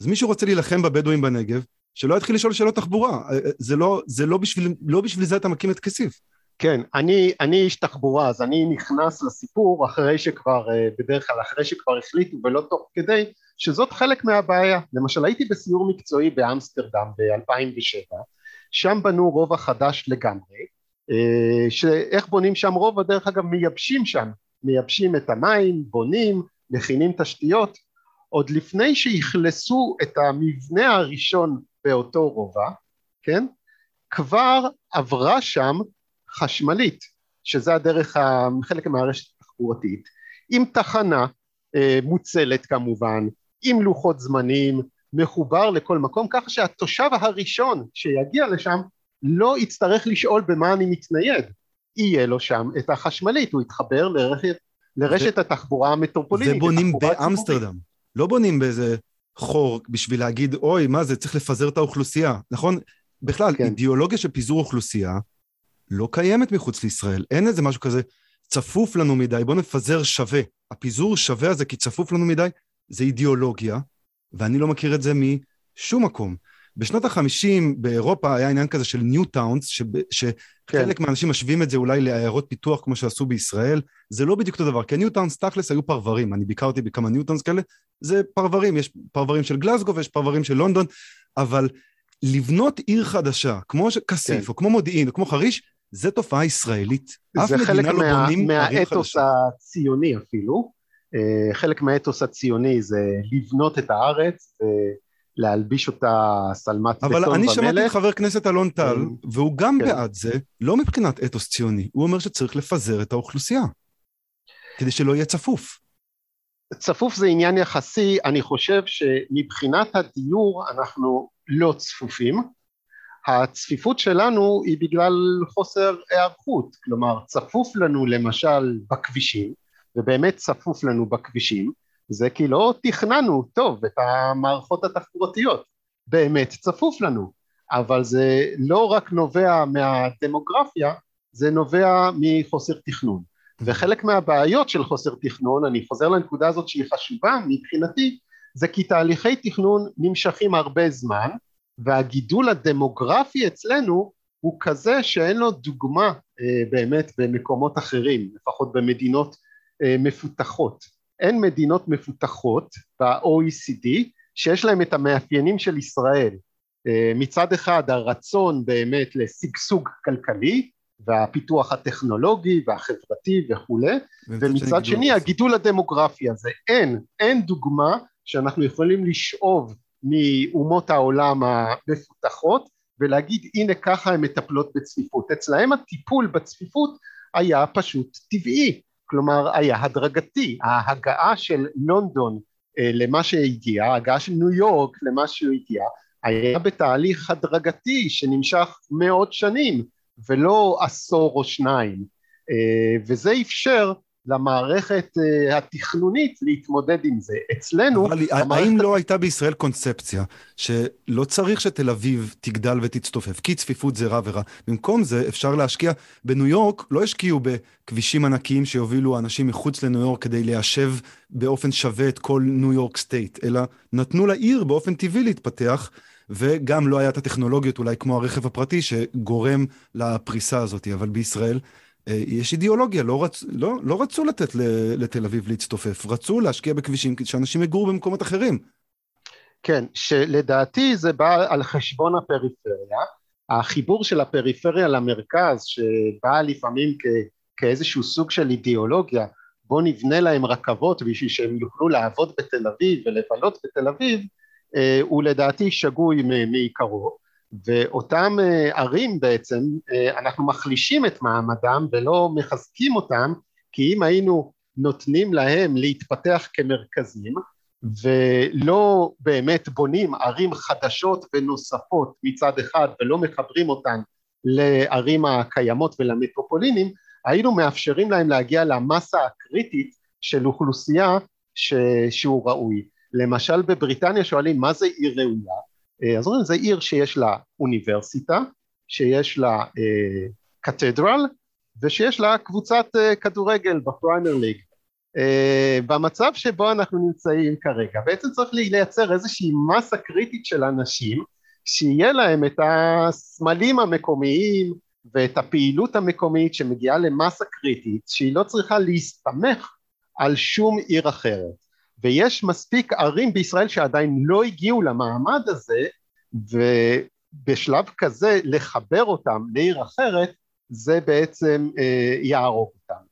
אז מי שרוצה להילחם בבדואים בנגב, שלא יתחיל לשאול שאלות תחבורה. אה, אה, זה לא, זה לא בשביל, לא בשביל זה אתה מקים את כסיף. כן, אני, אני איש תחבורה, אז אני נכנס לסיפור אחרי שכבר, אה, בדרך כלל אחרי שכבר החליטו ולא תוך כדי, שזאת חלק מהבעיה. למשל הייתי בסיור מקצועי באמסטרדם ב-2007, שם בנו רובע חדש לגמרי, שאיך בונים שם רובע, דרך אגב מייבשים שם, מייבשים את המים, בונים, מכינים תשתיות, עוד לפני שאכלסו את המבנה הראשון באותו רובע, כן? כבר עברה שם חשמלית, שזה הדרך, חלק מהרשת התחבורתית, עם תחנה אה, מוצלת כמובן, עם לוחות זמנים, מחובר לכל מקום, ככה שהתושב הראשון שיגיע לשם לא יצטרך לשאול במה אני מתנייד, יהיה לו שם את החשמלית, הוא יתחבר לרשת, לרשת זה, התחבורה המטרופולינית. זה בונים באמסטרדם, לא בונים באיזה חור בשביל להגיד, אוי, מה זה, צריך לפזר את האוכלוסייה, נכון? בכלל, כן. אידיאולוגיה של פיזור אוכלוסייה לא קיימת מחוץ לישראל. אין איזה משהו כזה, צפוף לנו מדי, בואו נפזר שווה. הפיזור שווה הזה כי צפוף לנו מדי, זה אידיאולוגיה, ואני לא מכיר את זה משום מקום. בשנות החמישים באירופה היה עניין כזה של ניו טאונס, שחלק כן. מהאנשים משווים את זה אולי לעיירות פיתוח כמו שעשו בישראל, זה לא בדיוק אותו דבר, כי ניו טאונס תכלס היו פרברים, אני ביקרתי בכמה ניו טאונס כאלה, זה פרברים, יש פרברים של גלסגו ויש פרברים של לונדון, אבל לבנות עיר חדשה, כמו כסיף, כן. או כמו מודיעין, או כמו חריש, זה תופעה ישראלית. אף מדינה לא מה, בונים ערים חדשה. זה חלק מהאתוס הציוני אפילו. אה, חלק מהאתוס הציוני זה לבנות את הארץ, להלביש אותה שלמת בטון ומלך. אבל אני שמעתי את חבר כנסת אלון טל, כן. והוא גם כן. בעד זה, לא מבחינת אתוס ציוני, הוא אומר שצריך לפזר את האוכלוסייה, כדי שלא יהיה צפוף. צפוף זה עניין יחסי, אני חושב שמבחינת הדיור אנחנו לא צפופים, הצפיפות שלנו היא בגלל חוסר היערכות, כלומר צפוף לנו למשל בכבישים, ובאמת צפוף לנו בכבישים, זה כי לא תכננו טוב את המערכות התחבורתיות, באמת צפוף לנו, אבל זה לא רק נובע מהדמוגרפיה, זה נובע מחוסר תכנון. וחלק מהבעיות של חוסר תכנון, אני חוזר לנקודה הזאת שהיא חשובה מבחינתי, זה כי תהליכי תכנון נמשכים הרבה זמן והגידול הדמוגרפי אצלנו הוא כזה שאין לו דוגמה אה, באמת במקומות אחרים, לפחות במדינות אה, מפותחות. אין מדינות מפותחות ב-OECD שיש להם את המאפיינים של ישראל. אה, מצד אחד הרצון באמת לשגשוג כלכלי והפיתוח הטכנולוגי והחברתי וכולי, ומצד שני הגידול הדמוגרפי הזה. אין, אין דוגמה שאנחנו יכולים לשאוב מאומות העולם המפותחות ולהגיד הנה ככה הן מטפלות בצפיפות. אצלהם הטיפול בצפיפות היה פשוט טבעי, כלומר היה הדרגתי. ההגעה של לונדון אה, למה שהגיע, ההגעה של ניו יורק למה שהוא הגיע, היה בתהליך הדרגתי שנמשך מאות שנים ולא עשור או שניים אה, וזה אפשר למערכת uh, התכנונית להתמודד עם זה. אצלנו... אבל המערכת... האם לא הייתה בישראל קונספציה שלא צריך שתל אביב תגדל ותצטופף, כי צפיפות זה רע ורע. במקום זה אפשר להשקיע, בניו יורק לא השקיעו בכבישים ענקיים שיובילו אנשים מחוץ לניו יורק כדי ליישב באופן שווה את כל New York State, אלא נתנו לעיר באופן טבעי להתפתח. וגם לא היה את הטכנולוגיות אולי כמו הרכב הפרטי שגורם לפריסה הזאת, אבל בישראל אה, יש אידיאולוגיה, לא, רצ... לא, לא רצו לתת לתל אביב להצטופף, רצו להשקיע בכבישים כדי שאנשים יגורו במקומות אחרים. כן, שלדעתי זה בא על חשבון הפריפריה, החיבור של הפריפריה למרכז שבא לפעמים כ... כאיזשהו סוג של אידיאולוגיה, בוא נבנה להם רכבות בשביל שהם יוכלו לעבוד בתל אביב ולבלות בתל אביב, אה, הוא לדעתי שגוי מעיקרו. ואותם אה, ערים בעצם אה, אנחנו מחלישים את מעמדם ולא מחזקים אותם כי אם היינו נותנים להם להתפתח כמרכזים ולא באמת בונים ערים חדשות ונוספות מצד אחד ולא מחברים אותן לערים הקיימות ולמטרופולינים היינו מאפשרים להם להגיע למסה הקריטית של אוכלוסייה ש... שהוא ראוי. למשל בבריטניה שואלים מה זה עיר ראויה אז אומרים זה עיר שיש לה אוניברסיטה, שיש לה קתדרל ושיש לה קבוצת אה, כדורגל בפריימר ליג. אה, במצב שבו אנחנו נמצאים כרגע בעצם צריך לייצר איזושהי מסה קריטית של אנשים שיהיה להם את הסמלים המקומיים ואת הפעילות המקומית שמגיעה למסה קריטית שהיא לא צריכה להסתמך על שום עיר אחרת ויש מספיק ערים בישראל שעדיין לא הגיעו למעמד הזה ובשלב כזה לחבר אותם לעיר אחרת זה בעצם אה, יהרוג אותם.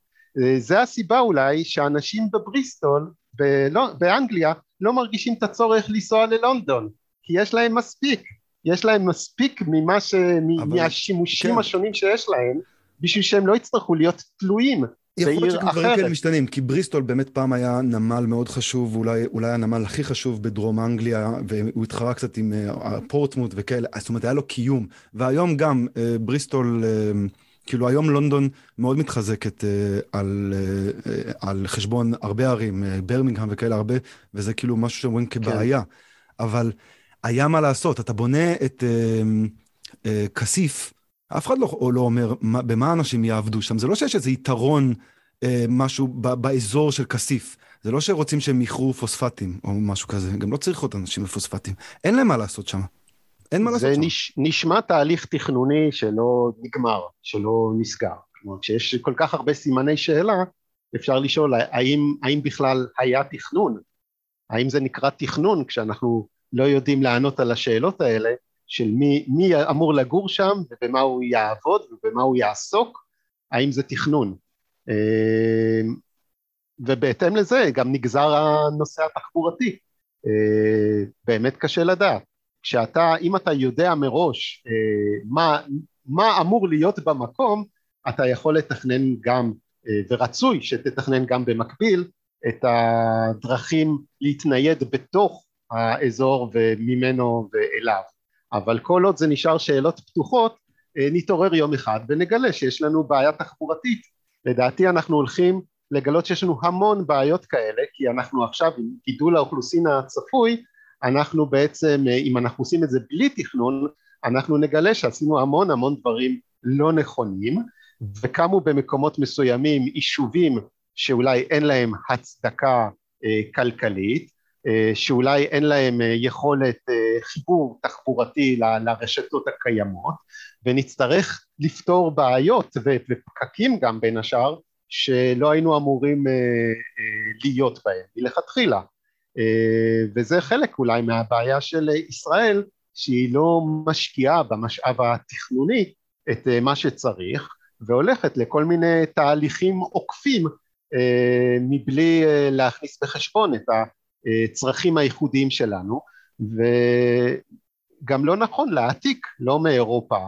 אה, זה הסיבה אולי שאנשים בבריסטול בלא, באנגליה לא מרגישים את הצורך לנסוע ללונדון כי יש להם מספיק, יש להם מספיק ממה ש... אבל... מהשימושים כן. השונים שיש להם בשביל שהם לא יצטרכו להיות תלויים יכול להיות שגם דברים כאלה משתנים, כי בריסטול באמת פעם היה נמל מאוד חשוב, אולי, אולי הנמל הכי חשוב בדרום אנגליה, והוא התחרה קצת עם uh, פורטמוט וכאלה, זאת אומרת היה לו קיום. והיום גם uh, בריסטול, uh, כאילו היום לונדון מאוד מתחזקת uh, על, uh, על חשבון הרבה ערים, uh, ברמינגהם וכאלה הרבה, וזה כאילו משהו שאומרים כבעיה. כן. אבל היה מה לעשות, אתה בונה את כסיף, אף אחד לא, לא אומר מה, במה אנשים יעבדו שם, זה לא שיש איזה יתרון, אה, משהו ב, באזור של כסיף. זה לא שרוצים שהם יכרו פוספטים או משהו כזה, גם לא צריך עוד אנשים בפוספטים. אין להם מה לעשות שם. אין מה לעשות שם. זה נש, נשמע תהליך תכנוני שלא נגמר, שלא נסגר. כלומר, כשיש כל כך הרבה סימני שאלה, אפשר לשאול האם, האם בכלל היה תכנון? האם זה נקרא תכנון כשאנחנו לא יודעים לענות על השאלות האלה? של מי, מי אמור לגור שם ובמה הוא יעבוד ובמה הוא יעסוק, האם זה תכנון. אמ, ובהתאם לזה גם נגזר הנושא התחבורתי. אמ, באמת קשה לדעת. כשאתה, אם אתה יודע מראש אמ, מה, מה אמור להיות במקום, אתה יכול לתכנן גם, ורצוי שתתכנן גם במקביל, את הדרכים להתנייד בתוך האזור וממנו ואליו. אבל כל עוד זה נשאר שאלות פתוחות אה, נתעורר יום אחד ונגלה שיש לנו בעיה תחבורתית. לדעתי אנחנו הולכים לגלות שיש לנו המון בעיות כאלה כי אנחנו עכשיו עם גידול האוכלוסין הצפוי אנחנו בעצם אה, אם אנחנו עושים את זה בלי תכנון אנחנו נגלה שעשינו המון המון דברים לא נכונים וקמו במקומות מסוימים יישובים שאולי אין להם הצדקה אה, כלכלית שאולי אין להם יכולת חיבור תחבורתי לרשתות הקיימות ונצטרך לפתור בעיות ופקקים גם בין השאר שלא היינו אמורים להיות בהם מלכתחילה. וזה חלק אולי מהבעיה של ישראל שהיא לא משקיעה במשאב התכנוני את מה שצריך והולכת לכל מיני תהליכים עוקפים מבלי להכניס בחשבון את הצרכים הייחודיים שלנו וגם לא נכון להעתיק לא מאירופה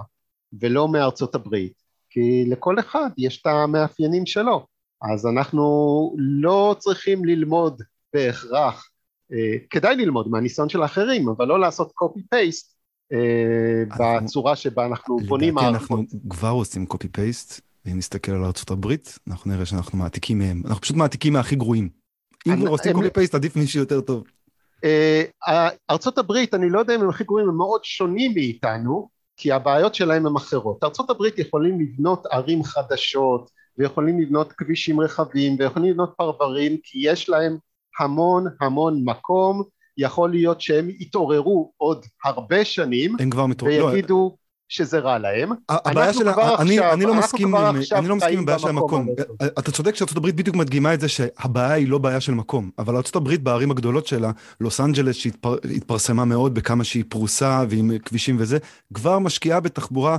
ולא מארצות הברית כי לכל אחד יש את המאפיינים שלו אז אנחנו לא צריכים ללמוד בהכרח כדאי ללמוד מהניסיון של האחרים אבל לא לעשות קופי פייסט בצורה שבה אנחנו בונים מערכות. אנחנו כבר עושים קופי פייסט ואם נסתכל על ארה"ב אנחנו נראה שאנחנו מעתיקים מהם אנחנו פשוט מעתיקים מהכי גרועים. אם עושים קופי פייסט עדיף מישהו יותר טוב. ארצות הברית אני לא יודע אם הם הכי גרועים הם מאוד שונים מאיתנו כי הבעיות שלהם הם אחרות. ארצות הברית יכולים לבנות ערים חדשות ויכולים לבנות כבישים רחבים ויכולים לבנות פרברים כי יש להם המון המון מקום. יכול להיות שהם יתעוררו עוד הרבה שנים הם כבר מתעוררים. ויגידו שזה רע להם. הבעיה של... אני, עכשיו, אני לא מסכים עם, אני לא מסכים עם בעיה של המקום. אתה צודק הברית בדיוק מדגימה את זה שהבעיה היא לא בעיה של מקום, אבל הברית בערים הגדולות שלה, לוס אנג'לס שהתפרסמה מאוד בכמה שהיא פרוסה ועם כבישים וזה, כבר משקיעה בתחבורה,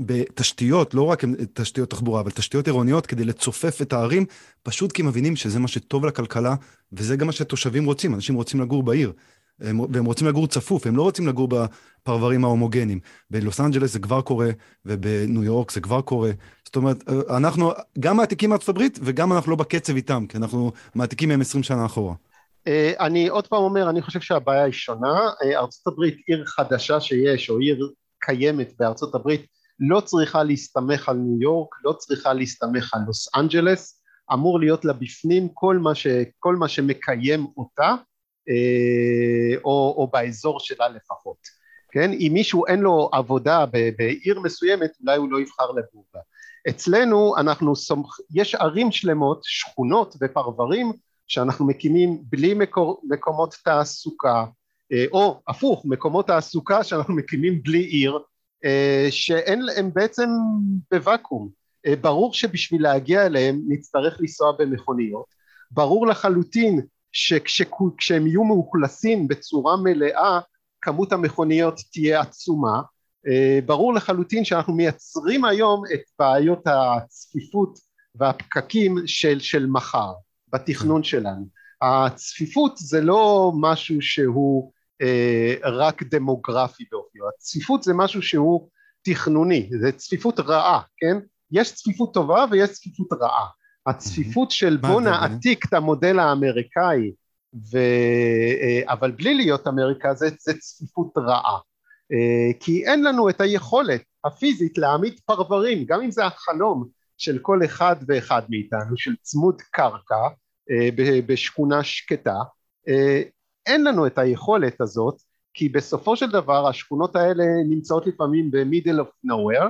בתשתיות, לא רק תשתיות תחבורה, אבל תשתיות עירוניות כדי לצופף את הערים, פשוט כי מבינים שזה מה שטוב לכלכלה, וזה גם מה שתושבים רוצים, אנשים רוצים לגור בעיר. והם רוצים לגור צפוף, הם לא רוצים לגור בפרברים ההומוגנים. בלוס אנג'לס זה כבר קורה, ובניו יורק זה כבר קורה. זאת אומרת, אנחנו גם מעתיקים מארצות הברית, וגם אנחנו לא בקצב איתם, כי אנחנו מעתיקים מהם 20 שנה אחורה. אה, אני עוד פעם אומר, אני חושב שהבעיה היא שונה. אה, ארצות הברית, עיר חדשה שיש, או עיר קיימת בארצות הברית, לא צריכה להסתמך על ניו יורק, לא צריכה להסתמך על לוס אנג'לס, אמור להיות לה בפנים כל מה, ש, כל מה שמקיים אותה, אה, או, או באזור שלה לפחות, כן? אם מישהו אין לו עבודה בעיר מסוימת אולי הוא לא יבחר לגור בה. אצלנו אנחנו סומכ... יש ערים שלמות, שכונות ופרברים שאנחנו מקימים בלי מקור... מקומות תעסוקה אה, או הפוך מקומות תעסוקה שאנחנו מקימים בלי עיר אה, שאין הם בעצם בוואקום ברור שבשביל להגיע אליהם נצטרך לנסוע במכוניות ברור לחלוטין שכשהם יהיו מאוכלסים בצורה מלאה כמות המכוניות תהיה עצומה. אה, ברור לחלוטין שאנחנו מייצרים היום את בעיות הצפיפות והפקקים של, של מחר בתכנון שלנו. הצפיפות זה לא משהו שהוא אה, רק דמוגרפי באופיו הצפיפות זה משהו שהוא תכנוני זה צפיפות רעה כן? יש צפיפות טובה ויש צפיפות רעה. הצפיפות של בוא נעתיק את המודל האמריקאי ו... אה, אבל בלי להיות אמריקה זה, זה צפיפות רעה. אה, כי אין לנו את היכולת הפיזית להעמיד פרברים גם אם זה החלום של כל אחד ואחד מאיתנו של צמוד קרקע אה, בשכונה שקטה אין לנו את היכולת הזאת כי בסופו של דבר השכונות האלה נמצאות לפעמים במידל אוף נוואר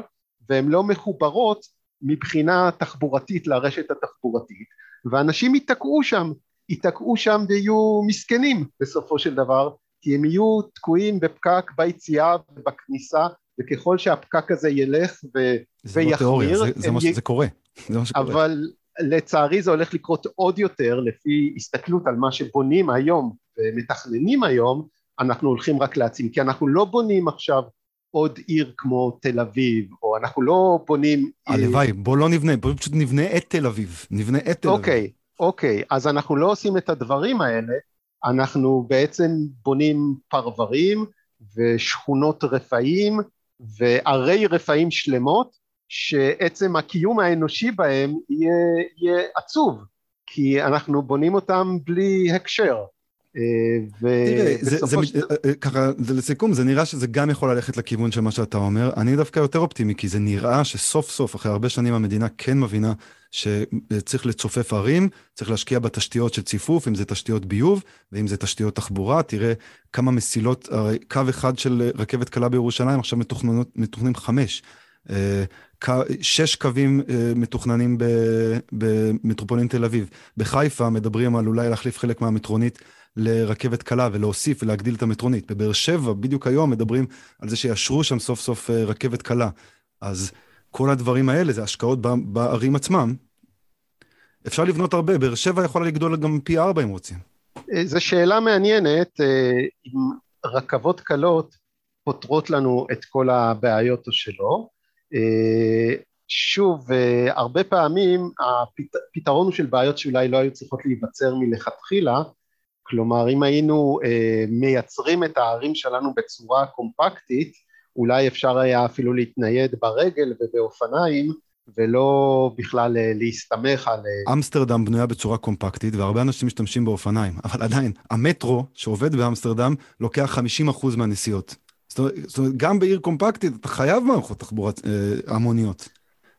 והן לא מחוברות מבחינה תחבורתית לרשת התחבורתית ואנשים ייתקעו שם, ייתקעו שם ויהיו מסכנים בסופו של דבר כי הם יהיו תקועים בפקק ביציאה ובכניסה וככל שהפקק הזה ילך ו... זה ויחמיר, לא תיאוריה, זה, זה, י... זה קורה, זה מה שקורה. אבל לצערי זה הולך לקרות עוד יותר לפי הסתכלות על מה שבונים היום ומתכננים היום אנחנו הולכים רק להעצים כי אנחנו לא בונים עכשיו עוד עיר כמו תל אביב, או אנחנו לא בונים... הלוואי, בוא לא נבנה, בוא פשוט נבנה את תל אביב, נבנה את תל אביב. אוקיי, אוקיי, אז אנחנו לא עושים את הדברים האלה, אנחנו בעצם בונים פרברים ושכונות רפאים וערי רפאים שלמות, שעצם הקיום האנושי בהם יהיה, יהיה עצוב, כי אנחנו בונים אותם בלי הקשר. תראה, זה, זה, של... אה, אה, ככה, זה לסיכום, זה נראה שזה גם יכול ללכת לכיוון של מה שאתה אומר. אני דווקא יותר אופטימי, כי זה נראה שסוף סוף, אחרי הרבה שנים המדינה כן מבינה שצריך לצופף ערים, צריך להשקיע בתשתיות של ציפוף, אם זה תשתיות ביוב, ואם זה תשתיות תחבורה. תראה כמה מסילות, הרי קו אחד של רכבת קלה בירושלים, עכשיו מתוכננים חמש. שש קווים מתוכננים במטרופולין תל אביב. בחיפה מדברים על אולי להחליף חלק מהמטרונית לרכבת קלה ולהוסיף ולהגדיל את המטרונית. בבאר שבע, בדיוק היום, מדברים על זה שיאשרו שם סוף סוף רכבת קלה. אז כל הדברים האלה זה השקעות בערים עצמם. אפשר לבנות הרבה, באר שבע יכולה לגדול גם פי ארבע אם רוצים. זו שאלה מעניינת, אם רכבות קלות פותרות לנו את כל הבעיות או שלא. שוב, הרבה פעמים הפתרון הוא של בעיות שאולי לא היו צריכות להיווצר מלכתחילה, כלומר אם היינו מייצרים את הערים שלנו בצורה קומפקטית, אולי אפשר היה אפילו להתנייד ברגל ובאופניים ולא בכלל להסתמך על... אמסטרדם בנויה בצורה קומפקטית והרבה אנשים משתמשים באופניים, אבל עדיין, המטרו שעובד באמסטרדם לוקח 50% מהנסיעות. זאת אומרת, גם בעיר קומפקטית אתה חייב מערכות תחבורה אה, המוניות.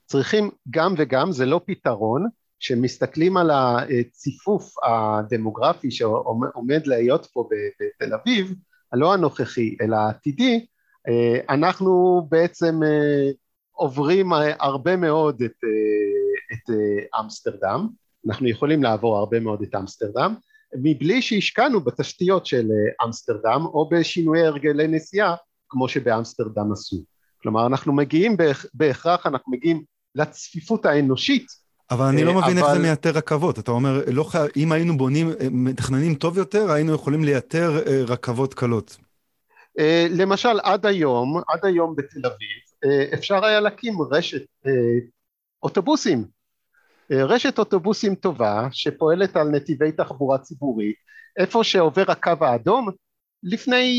צריכים גם וגם, זה לא פתרון. כשמסתכלים על הציפוף הדמוגרפי שעומד להיות פה בתל אביב, הלא הנוכחי אלא העתידי, אה, אנחנו בעצם אה, עוברים הרבה מאוד את, את אמסטרדם, אנחנו יכולים לעבור הרבה מאוד את אמסטרדם, מבלי שהשקענו בתשתיות של אמסטרדם או בשינויי הרגלי נסיעה כמו שבאמסטרדם עשו. כלומר אנחנו מגיעים בהכרח, אנחנו מגיעים לצפיפות האנושית. אבל אני לא מבין אבל... איך זה מייתר רכבות, אתה אומר, לא ח... אם היינו בונים, מתכננים טוב יותר, היינו יכולים לייתר רכבות קלות. למשל עד היום, עד היום בתל אביב, אפשר היה להקים רשת אוטובוסים. רשת אוטובוסים טובה שפועלת על נתיבי תחבורה ציבורית איפה שעובר הקו האדום לפני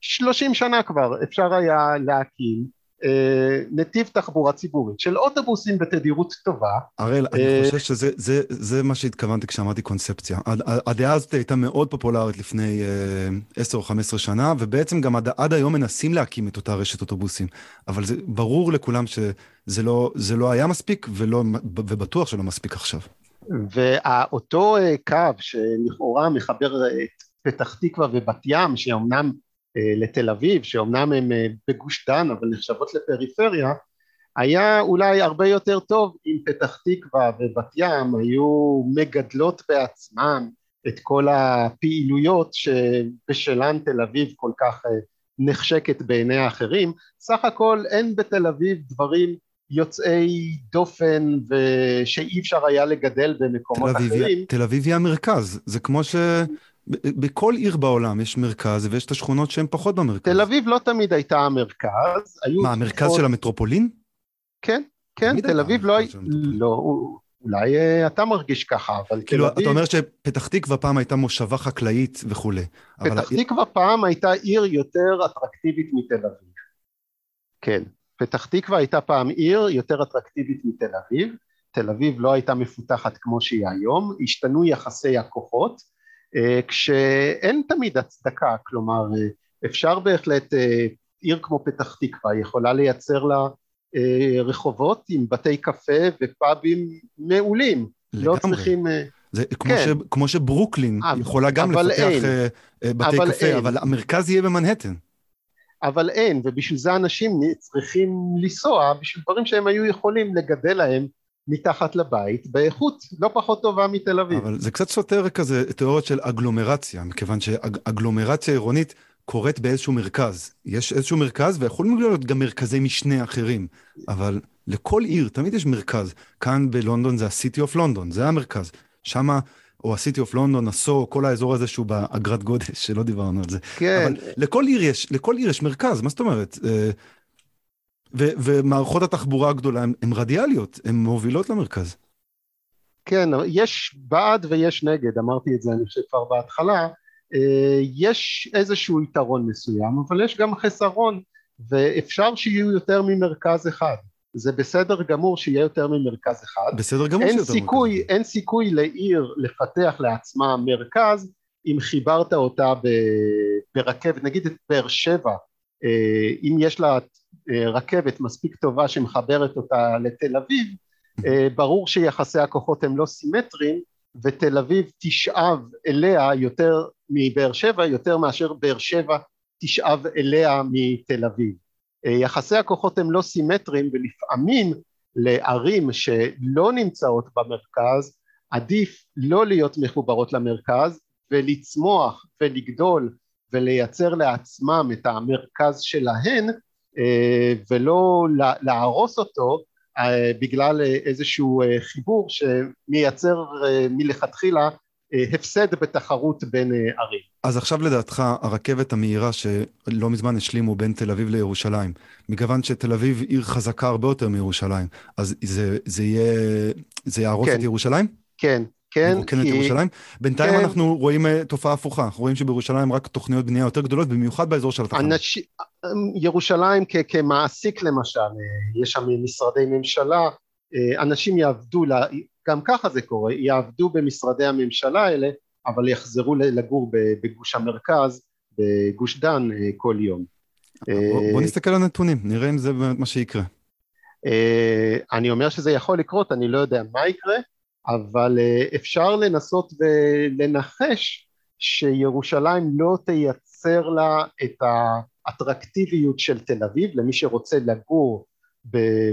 שלושים שנה כבר אפשר היה להקים אה, נתיב תחבורה ציבורית של אוטובוסים בתדירות טובה. הראל, אני אה, חושב שזה זה, זה מה שהתכוונתי כשאמרתי קונספציה. הדעה הזאת הייתה מאוד פופולרית לפני אה, עשר או חמש עשרה שנה, ובעצם גם עד, עד היום מנסים להקים את אותה רשת אוטובוסים. אבל זה ברור לכולם שזה לא, לא היה מספיק, ולא, ובטוח שלא מספיק עכשיו. ואותו קו שלכאורה מחבר את פתח תקווה ובת ים, שאומנם אה, לתל אביב, שאומנם הם אה, בגוש דן אבל נחשבות לפריפריה, היה אולי הרבה יותר טוב אם פתח תקווה ובת ים היו מגדלות בעצמן את כל הפעילויות שבשלן תל אביב כל כך אה, נחשקת בעיני האחרים. סך הכל אין בתל אביב דברים יוצאי דופן ושאי אפשר היה לגדל במקומות תל אחרים. תל אביב היא המרכז, זה כמו ש... בכל עיר בעולם יש מרכז ויש את השכונות שהן פחות במרכז. תל אביב לא תמיד הייתה המרכז. מה, המרכז תקופות... של המטרופולין? כן, כן, תל אביב לא... לא, אולי אה, אתה מרגיש ככה, אבל כאילו, תל אביב... אתה אומר שפתח תקווה פעם הייתה מושבה חקלאית וכולי. פתח אבל... תקווה פעם הייתה עיר יותר אטרקטיבית מתל אביב. כן, פתח תקווה הייתה פעם עיר יותר אטרקטיבית מתל אביב. תל אביב לא הייתה מפותחת כמו שהיא היום, השתנו יחסי הכוחות. אה, כשאין תמיד הצדקה, כלומר אה, אפשר בהחלט, אה, עיר כמו פתח תקווה יכולה לייצר לה רחובות עם בתי קפה ופאבים מעולים, לא לגמרי. לא צריכים... זה כמו, כן. ש, כמו שברוקלין אבל, יכולה גם לפתח אין. בתי אבל קפה, אין. אבל המרכז יהיה במנהטן. אבל אין, ובשביל זה אנשים צריכים לנסוע בשביל דברים שהם היו יכולים לגדל להם מתחת לבית באיכות לא פחות טובה מתל אביב. אבל זה קצת סותר כזה תיאוריות של אגלומרציה, מכיוון שאגלומרציה עירונית קורית באיזשהו מרכז. יש איזשהו מרכז ויכולים להיות גם מרכזי משנה אחרים, אבל לכל עיר תמיד יש מרכז. כאן בלונדון זה ה-City of London, זה המרכז. שמה, או ה-City of London, הסו, כל האזור הזה שהוא באגרת גודש, שלא דיברנו על זה. כן. אבל לכל עיר יש, לכל עיר יש מרכז, מה זאת אומרת? ומערכות התחבורה הגדולה הן רדיאליות, הן מובילות למרכז. כן, יש בעד ויש נגד, אמרתי את זה אני חושב כבר בהתחלה, אה, יש איזשהו יתרון מסוים, אבל יש גם חסרון, ואפשר שיהיו יותר ממרכז אחד. זה בסדר גמור שיהיה יותר ממרכז אחד. בסדר גמור שיהיה יותר סיכוי, ממרכז. אין סיכוי לעיר לפתח לעצמה מרכז אם חיברת אותה ברכבת, נגיד את באר שבע, אם יש לה אה, רכבת מספיק טובה שמחברת אותה לתל אביב, אה, ברור שיחסי הכוחות הם לא סימטריים ותל אביב תשאב אליה יותר מבאר שבע, יותר מאשר באר שבע תשאב אליה מתל אביב. יחסי הכוחות הם לא סימטריים ולפעמים לערים שלא נמצאות במרכז עדיף לא להיות מחוברות למרכז ולצמוח ולגדול ולייצר לעצמם את המרכז שלהן אה, ולא להרוס אותו אה, בגלל איזשהו אה, חיבור שמייצר מלכתחילה הפסד בתחרות בין ערים. אז עכשיו לדעתך הרכבת המהירה שלא מזמן השלימו בין תל אביב לירושלים, מכיוון שתל אביב עיר חזקה הרבה יותר מירושלים, אז זה, זה יהיה, זה יהרוס כן. את ירושלים? כן, כן, כי... את ירושלים. בינתיים כן. אנחנו רואים uh, תופעה הפוכה, אנחנו רואים שבירושלים רק תוכניות בנייה יותר גדולות, במיוחד באזור של התחנה. אנש... ירושלים כ- כמעסיק למשל, אה, יש שם משרדי ממשלה, אה, אנשים יעבדו, לה... גם ככה זה קורה, יעבדו במשרדי הממשלה האלה, אבל יחזרו לגור בגוש המרכז, בגוש דן כל יום. בוא, בוא נסתכל על הנתונים, נראה אם זה באמת מה שיקרה. אני אומר שזה יכול לקרות, אני לא יודע מה יקרה, אבל אה, אפשר לנסות ולנחש שירושלים לא תייצר לה את האטרקטיביות של תל אביב למי שרוצה לגור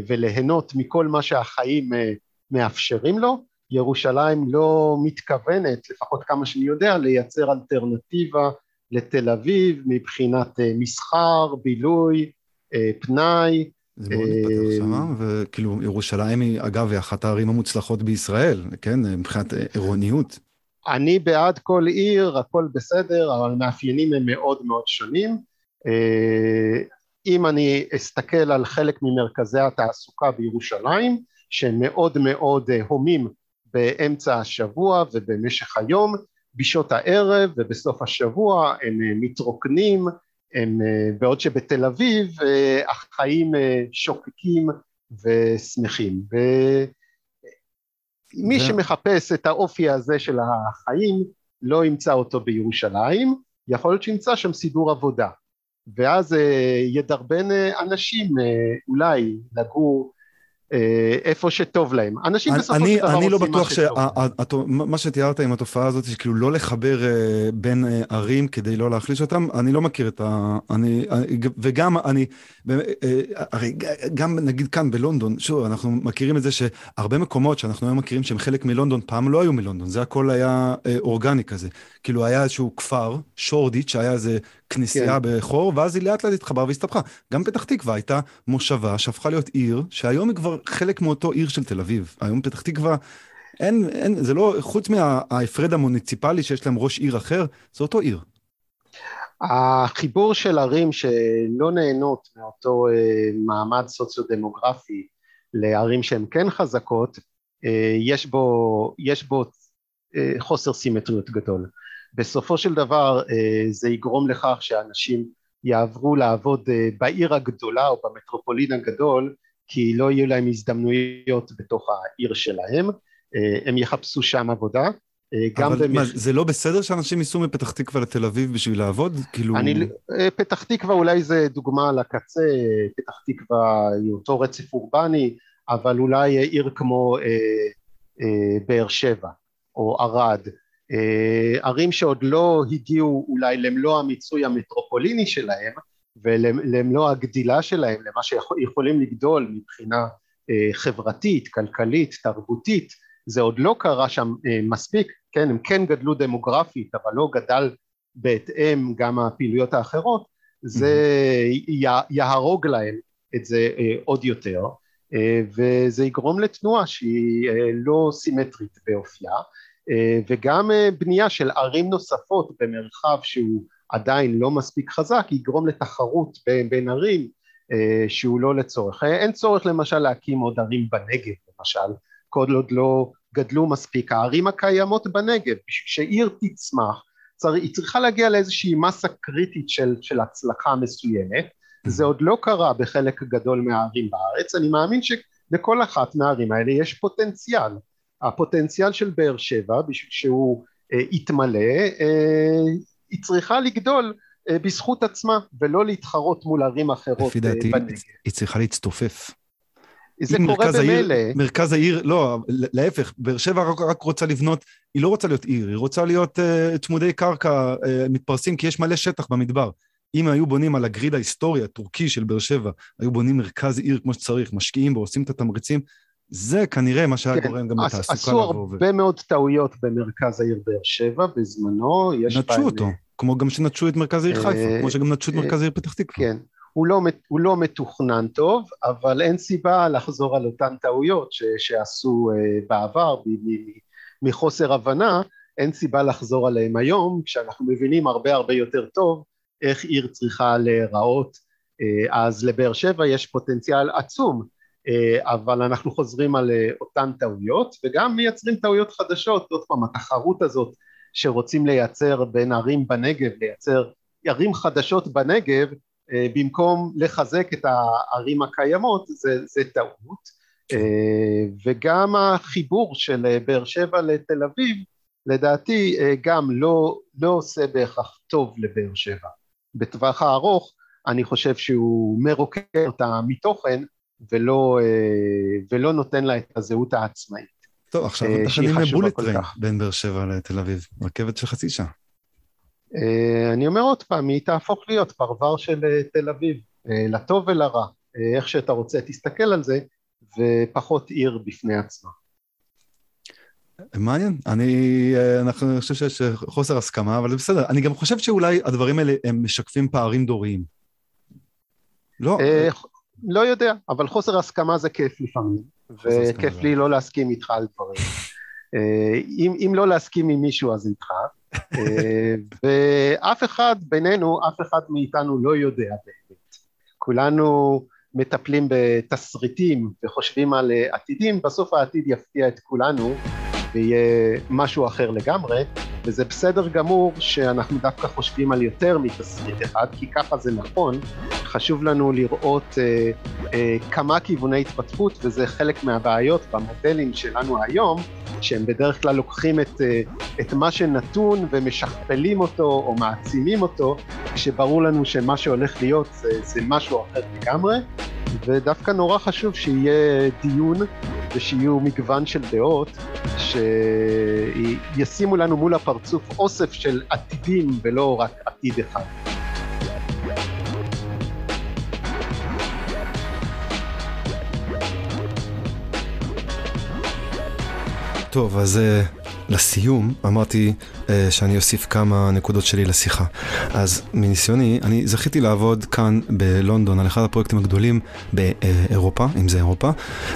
וליהנות מכל מה שהחיים אה, מאפשרים לו, ירושלים לא מתכוונת, לפחות כמה שאני יודע, לייצר אלטרנטיבה לתל אביב מבחינת אה, מסחר, בילוי, פנאי, זה מאוד מתפתח שם, אה, וכאילו ירושלים היא, אגב, היא אחת הערים המוצלחות בישראל, כן, מבחינת עירוניות. אני בעד כל עיר, הכל בסדר, אבל המאפיינים הם מאוד מאוד שונים. אה, אם אני אסתכל על חלק ממרכזי התעסוקה בירושלים, שהם מאוד מאוד אה, הומים באמצע השבוע ובמשך היום, בשעות הערב ובסוף השבוע הם מתרוקנים, הם, אה, בעוד שבתל אביב אה, החיים אה, שוקקים ושמחים. ומי שמחפש את האופי הזה של החיים לא ימצא אותו בירושלים, יכול להיות שימצא שם סידור עבודה. ואז ידרבן אנשים אולי לגור איפה שטוב להם. אנשים אני, בסופו של דבר עושים לא מה שטוב. אני לא בטוח שמה שתיארת עם התופעה הזאת, שכאילו לא לחבר uh, בין uh, ערים כדי לא להחליש אותם, אני לא מכיר את ה... אני, וגם אני, הרי גם נגיד כאן בלונדון, שוב, אנחנו מכירים את זה שהרבה מקומות שאנחנו היום מכירים שהם חלק מלונדון, פעם לא היו מלונדון, זה הכל היה אורגני כזה. כאילו היה איזשהו כפר, שורדיץ', שהיה איזה כנסייה כן. בחור, ואז היא לאט לאט התחברה והסתבכה. גם פתח תקווה הייתה מושבה שהפכה להיות עיר, שהיום היא כבר חלק מאותו עיר של תל אביב. היום פתח תקווה, אין, אין, זה לא, חוץ מההפרד המוניציפלי שיש להם ראש עיר אחר, זה אותו עיר. החיבור של ערים שלא נהנות מאותו אה, מעמד סוציו-דמוגרפי לערים שהן כן חזקות, אה, יש בו, יש בו אה, חוסר סימטריות גדול. בסופו של דבר אה, זה יגרום לכך שאנשים יעברו לעבוד אה, בעיר הגדולה או במטרופולין הגדול כי לא יהיו להם הזדמנויות בתוך העיר שלהם, אה, הם יחפשו שם עבודה. אבל במח... מה, זה לא בסדר שאנשים ייסעו מפתח תקווה לתל אביב בשביל לעבוד? כאילו... אני, פתח תקווה אולי זה דוגמה לקצה, פתח תקווה היא אותו רצף אורבני, אבל אולי עיר כמו אה, אה, באר שבע או ערד, ערים שעוד לא הגיעו אולי למלוא המיצוי המטרופוליני שלהם ולמלוא הגדילה שלהם, למה שיכולים לגדול מבחינה אה, חברתית, כלכלית, תרבותית, זה עוד לא קרה שם אה, מספיק, כן, הם כן גדלו דמוגרפית, אבל לא גדל בהתאם גם הפעילויות האחרות, זה יהרוג להם את זה עוד יותר, וזה יגרום לתנועה שהיא לא סימטרית באופייה, אה, וגם אה, בנייה של ערים נוספות במרחב שהוא עדיין לא מספיק חזק יגרום לתחרות בין, בין ערים אה, שהוא לא לצורך. אין צורך למשל להקים עוד ערים בנגב למשל, כל עוד לא גדלו מספיק הערים הקיימות בנגב, בשביל שעיר תצמח צר, היא צריכה להגיע לאיזושהי מסה קריטית של, של הצלחה מסוימת, זה עוד לא קרה בחלק גדול מהערים בארץ, אני מאמין שלכל אחת מהערים האלה יש פוטנציאל הפוטנציאל של באר שבע בשביל שהוא אה, יתמלא אה, היא צריכה לגדול אה, בזכות עצמה ולא להתחרות מול ערים אחרות לפי דעתי היא צריכה להצטופף. זה קורה במילא. מרכז העיר, לא, להפך, באר שבע רק, רק רוצה לבנות, היא לא רוצה להיות עיר, היא רוצה להיות uh, צמודי קרקע uh, מתפרסים כי יש מלא שטח במדבר. אם היו בונים על הגריד ההיסטורי הטורקי של באר שבע, היו בונים מרכז עיר כמו שצריך, משקיעים בו, עושים את התמריצים, זה כנראה מה שהיה כן, גורם גם לתעסוקה עשו הרבה מאוד טעויות במרכז העיר באר שבע בזמנו, נטשו אותו, אה, כמו גם שנטשו את מרכז העיר חיפה, כמו שגם נטשו את מרכז העיר פתח תקווה. כן, הוא לא, הוא לא מתוכנן טוב, אבל אין סיבה לחזור על אותן טעויות ש, שעשו בעבר מחוסר הבנה, אין סיבה לחזור עליהם היום, כשאנחנו מבינים הרבה הרבה יותר טוב איך עיר צריכה להיראות, אז לבאר שבע יש פוטנציאל עצום, אבל אנחנו חוזרים על אותן טעויות וגם מייצרים טעויות חדשות, עוד פעם התחרות הזאת שרוצים לייצר בין ערים בנגב, לייצר ערים חדשות בנגב במקום לחזק את הערים הקיימות זה, זה טעות וגם החיבור של באר שבע לתל אביב לדעתי גם לא, לא עושה בהכרח טוב לבאר שבע. בטווח הארוך אני חושב שהוא מרוקן אותה מתוכן ולא, ולא נותן לה את הזהות העצמאית. טוב, עכשיו מתכננים לבולט טריין בין באר שבע לתל אביב, רכבת של חצי שעה. אני אומר עוד פעם, היא תהפוך להיות פרבר של תל אביב, לטוב ולרע, איך שאתה רוצה תסתכל על זה, ופחות עיר בפני עצמה. מעניין, אני, אנחנו, אני חושב שיש חוסר הסכמה, אבל זה בסדר. אני גם חושב שאולי הדברים האלה הם משקפים פערים דוריים. לא? לא יודע, אבל חוסר הסכמה זה כיף לפעמים, וכיף לי לא להסכים איתך על דברים. אם, אם לא להסכים עם מישהו אז איתך, [laughs] ואף אחד בינינו, אף אחד מאיתנו לא יודע באמת. כולנו מטפלים בתסריטים וחושבים על עתידים, בסוף העתיד יפתיע את כולנו ויהיה משהו אחר לגמרי, וזה בסדר גמור שאנחנו דווקא חושבים על יותר מתסריט אחד, כי ככה זה נכון, חשוב לנו לראות אה, אה, כמה כיווני התפתחות, וזה חלק מהבעיות במודלים שלנו היום, שהם בדרך כלל לוקחים את, אה, את מה שנתון ומשכפלים אותו או מעצימים אותו, כשברור לנו שמה שהולך להיות זה, זה משהו אחר לגמרי, ודווקא נורא חשוב שיהיה דיון ושיהיו מגוון של דעות שישימו לנו מול הפרצוף אוסף של עתידים ולא רק עתיד אחד. טוב, אז uh, לסיום אמרתי שאני אוסיף כמה נקודות שלי לשיחה. אז מניסיוני, אני זכיתי לעבוד כאן בלונדון על אחד הפרויקטים הגדולים באירופה, אם זה אירופה,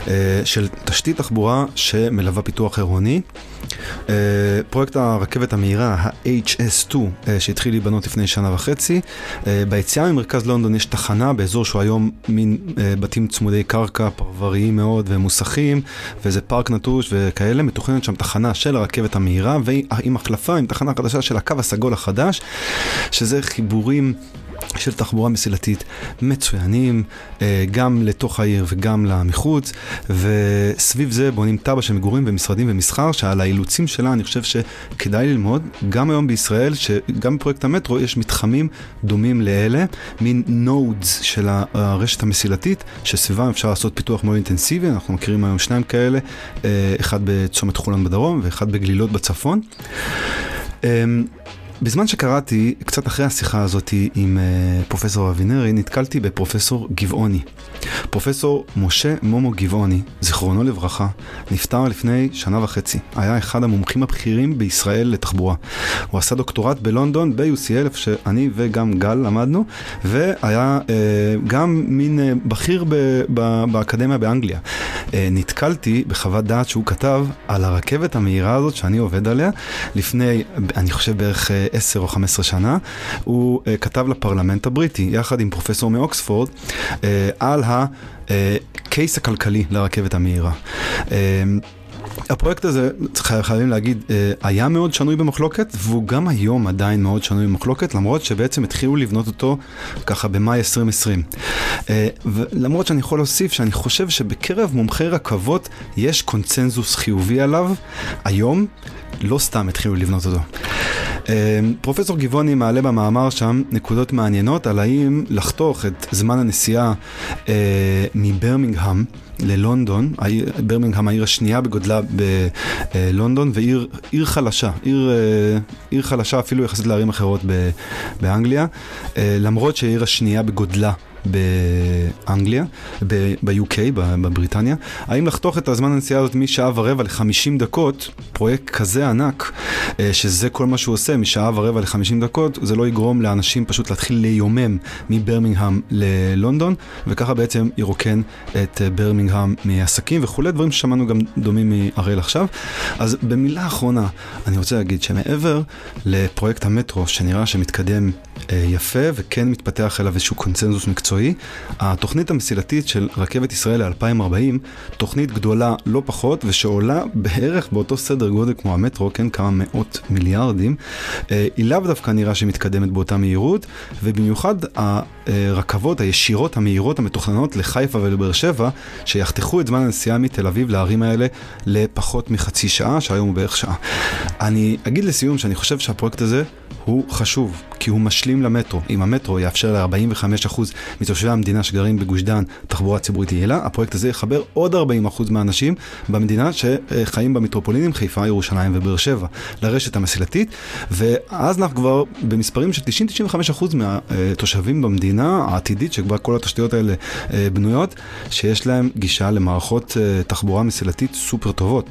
uh, של תשתית תחבורה שמלווה פיתוח עירוני. Uh, פרויקט הרכבת המהירה, ה-HS2, uh, שהתחיל להיבנות לפני שנה וחצי. ביציאה ממרכז לונדון יש תחנה באזור שהוא היום מין בתים צמודי קרקע, פרבריים מאוד ומוסכים, וזה פארק נטוש וכאלה, מתוכננת שם תחנה של הרכבת המהירה, ועם החלפה, עם תחנה חדשה של הקו הסגול החדש, שזה חיבורים של תחבורה מסילתית מצוינים, אה, גם לתוך העיר וגם למחוץ, וסביב זה בונים תב"ע של מגורים ומשרדים ומסחר, שעל האילוצים שלה אני חושב שכדאי ללמוד, גם היום בישראל, שגם בפרויקט המטרו יש מתחמים דומים לאלה, מין נודס של הרשת המסילתית, שסביבם אפשר לעשות פיתוח מאוד אינטנסיבי, אנחנו מכירים היום שניים כאלה, אה, אחד בצומת חולון בדרום ואחד בגלילות בצפון. בזמן שקראתי, קצת אחרי השיחה הזאת עם uh, פרופסור אבינרי, נתקלתי בפרופסור גבעוני. פרופסור משה מומו גבעוני, זיכרונו לברכה, נפטר לפני שנה וחצי. היה אחד המומחים הבכירים בישראל לתחבורה. הוא עשה דוקטורט בלונדון, ב-UCL, איפה שאני וגם גל למדנו, והיה uh, גם מין uh, בכיר ב- ב- באקדמיה באנגליה. Uh, נתקלתי בחוות דעת שהוא כתב על הרכבת המהירה הזאת שאני עובד עליה, לפני, אני חושב בערך... Uh, 10 או 15 שנה, הוא uh, כתב לפרלמנט הבריטי, יחד עם פרופסור מאוקספורד, uh, על הקייס הכלכלי לרכבת המהירה. Uh, הפרויקט הזה, חייבים להגיד, היה מאוד שנוי במחלוקת, והוא גם היום עדיין מאוד שנוי במחלוקת, למרות שבעצם התחילו לבנות אותו ככה במאי 2020. למרות שאני יכול להוסיף שאני חושב שבקרב מומחי רכבות יש קונצנזוס חיובי עליו היום. לא סתם התחילו לבנות אותו. Uh, פרופסור גבעוני מעלה במאמר שם נקודות מעניינות על האם לחתוך את זמן הנסיעה מברמינגהם ללונדון, ברמינגהם העיר השנייה בגודלה בלונדון, ועיר חלשה, עיר, עיר חלשה אפילו יחסית לערים אחרות באנגליה, למרות שהיא העיר השנייה בגודלה באנגליה, ב-UK, בבריטניה, האם לחתוך את הזמן הנסיעה הזאת משעה ורבע ל-50 דקות, פרויקט כזה ענק, אה, שזה כל מה שהוא עושה, משעה ורבע ל-50 דקות, זה לא יגרום לאנשים פשוט להתחיל ליומם מברמינגהם ללונדון, וככה בעצם ירוקן את אה, ברמינגהם מעסקים וכולי, דברים ששמענו גם דומים מהראל עכשיו. אז במילה אחרונה, אני רוצה להגיד שמעבר לפרויקט המטרו, שנראה שמתקדם אה, יפה וכן מתפתח אליו איזשהו קונצנזוס מקצועי. התוכנית המסילתית של רכבת ישראל ל-2040, תוכנית גדולה לא פחות ושעולה בערך באותו סדר גודל כמו המטרו, כן, כמה מאות מיליארדים, אה, היא לאו דווקא נראה שמתקדמת באותה מהירות, ובמיוחד הרכבות הישירות המהירות המתוכננות לחיפה ולבאר שבע, שיחתכו את זמן הנסיעה מתל אביב לערים האלה לפחות מחצי שעה, שהיום הוא בערך שעה. אני אגיד לסיום שאני חושב שהפרויקט הזה הוא חשוב, כי הוא משלים למטרו. אם המטרו יאפשר ל-45% מתושבי המדינה שגרים בגוש דן תחבורה ציבורית יעילה, הפרויקט הזה יחבר עוד 40% מהאנשים במדינה שחיים במטרופולינים חיפה, ירושלים ובאר שבע לרשת המסילתית, ואז אנחנו כבר במספרים של 90-95% מהתושבים במדינה העתידית, שכבר כל התשתיות האלה אה, בנויות, שיש להם גישה למערכות אה, תחבורה מסילתית סופר טובות.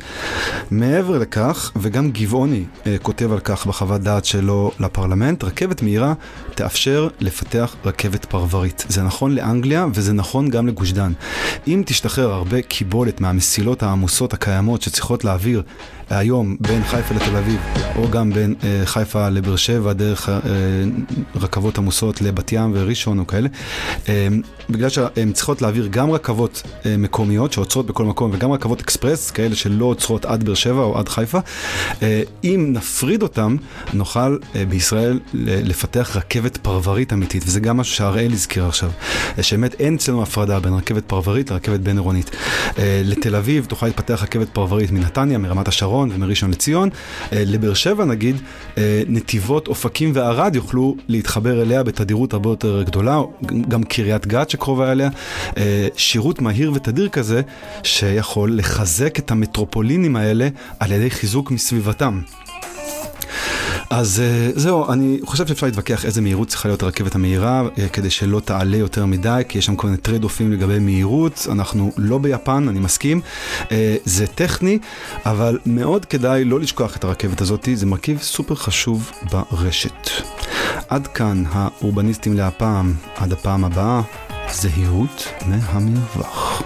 מעבר לכך, וגם גבעוני אה, כותב על כך בחוות דעת שלו לפרלמנט, רכבת מהירה תאפשר לפתח רכבת פרברית. זה נכון לאנגליה וזה נכון גם לגוש דן. אם תשתחרר הרבה קיבולת מהמסילות העמוסות הקיימות שצריכות להעביר היום בין חיפה לתל אביב, או גם בין אה, חיפה לבאר שבע, דרך אה, רכבות עמוסות לבת ים וראשון או כאלה, אה, בגלל שהן צריכות להעביר גם רכבות אה, מקומיות שעוצרות בכל מקום, וגם רכבות אקספרס, כאלה שלא עוצרות עד באר שבע או עד חיפה, אה, אם נפריד אותם, נוכל אה, בישראל לפתח רכבת פרברית אמיתית, וזה גם משהו שהראל הזכיר עכשיו, אה, שבאמת אין אצלנו הפרדה בין רכבת פרברית לרכבת בין עירונית. אה, לתל אביב תוכל להתפתח רכבת פרברית מנתניה, מרמת השרון. השרון ומראשון לציון. אה, לבאר שבע נגיד, אה, נתיבות, אופקים וערד יוכלו להתחבר אליה בתדירות הרבה יותר גדולה, גם קריית גת שקרובה אליה. אה, שירות מהיר ותדיר כזה, שיכול לחזק את המטרופולינים האלה על ידי חיזוק מסביבתם. אז אה, זהו, אני חושב שאפשר להתווכח איזה מהירות צריכה להיות הרכבת המהירה, אה, כדי שלא תעלה יותר מדי, כי יש שם כל מיני trade-off ים לגבי מהירות, אנחנו לא ביפן, אני מסכים. אה, זה טכני, אבל מאוד כדאי לא לשכוח את הרכבת הזאת, זה מרכיב סופר חשוב ברשת. עד כאן האורבניסטים להפעם, עד הפעם הבאה, זהירות מהמרווח.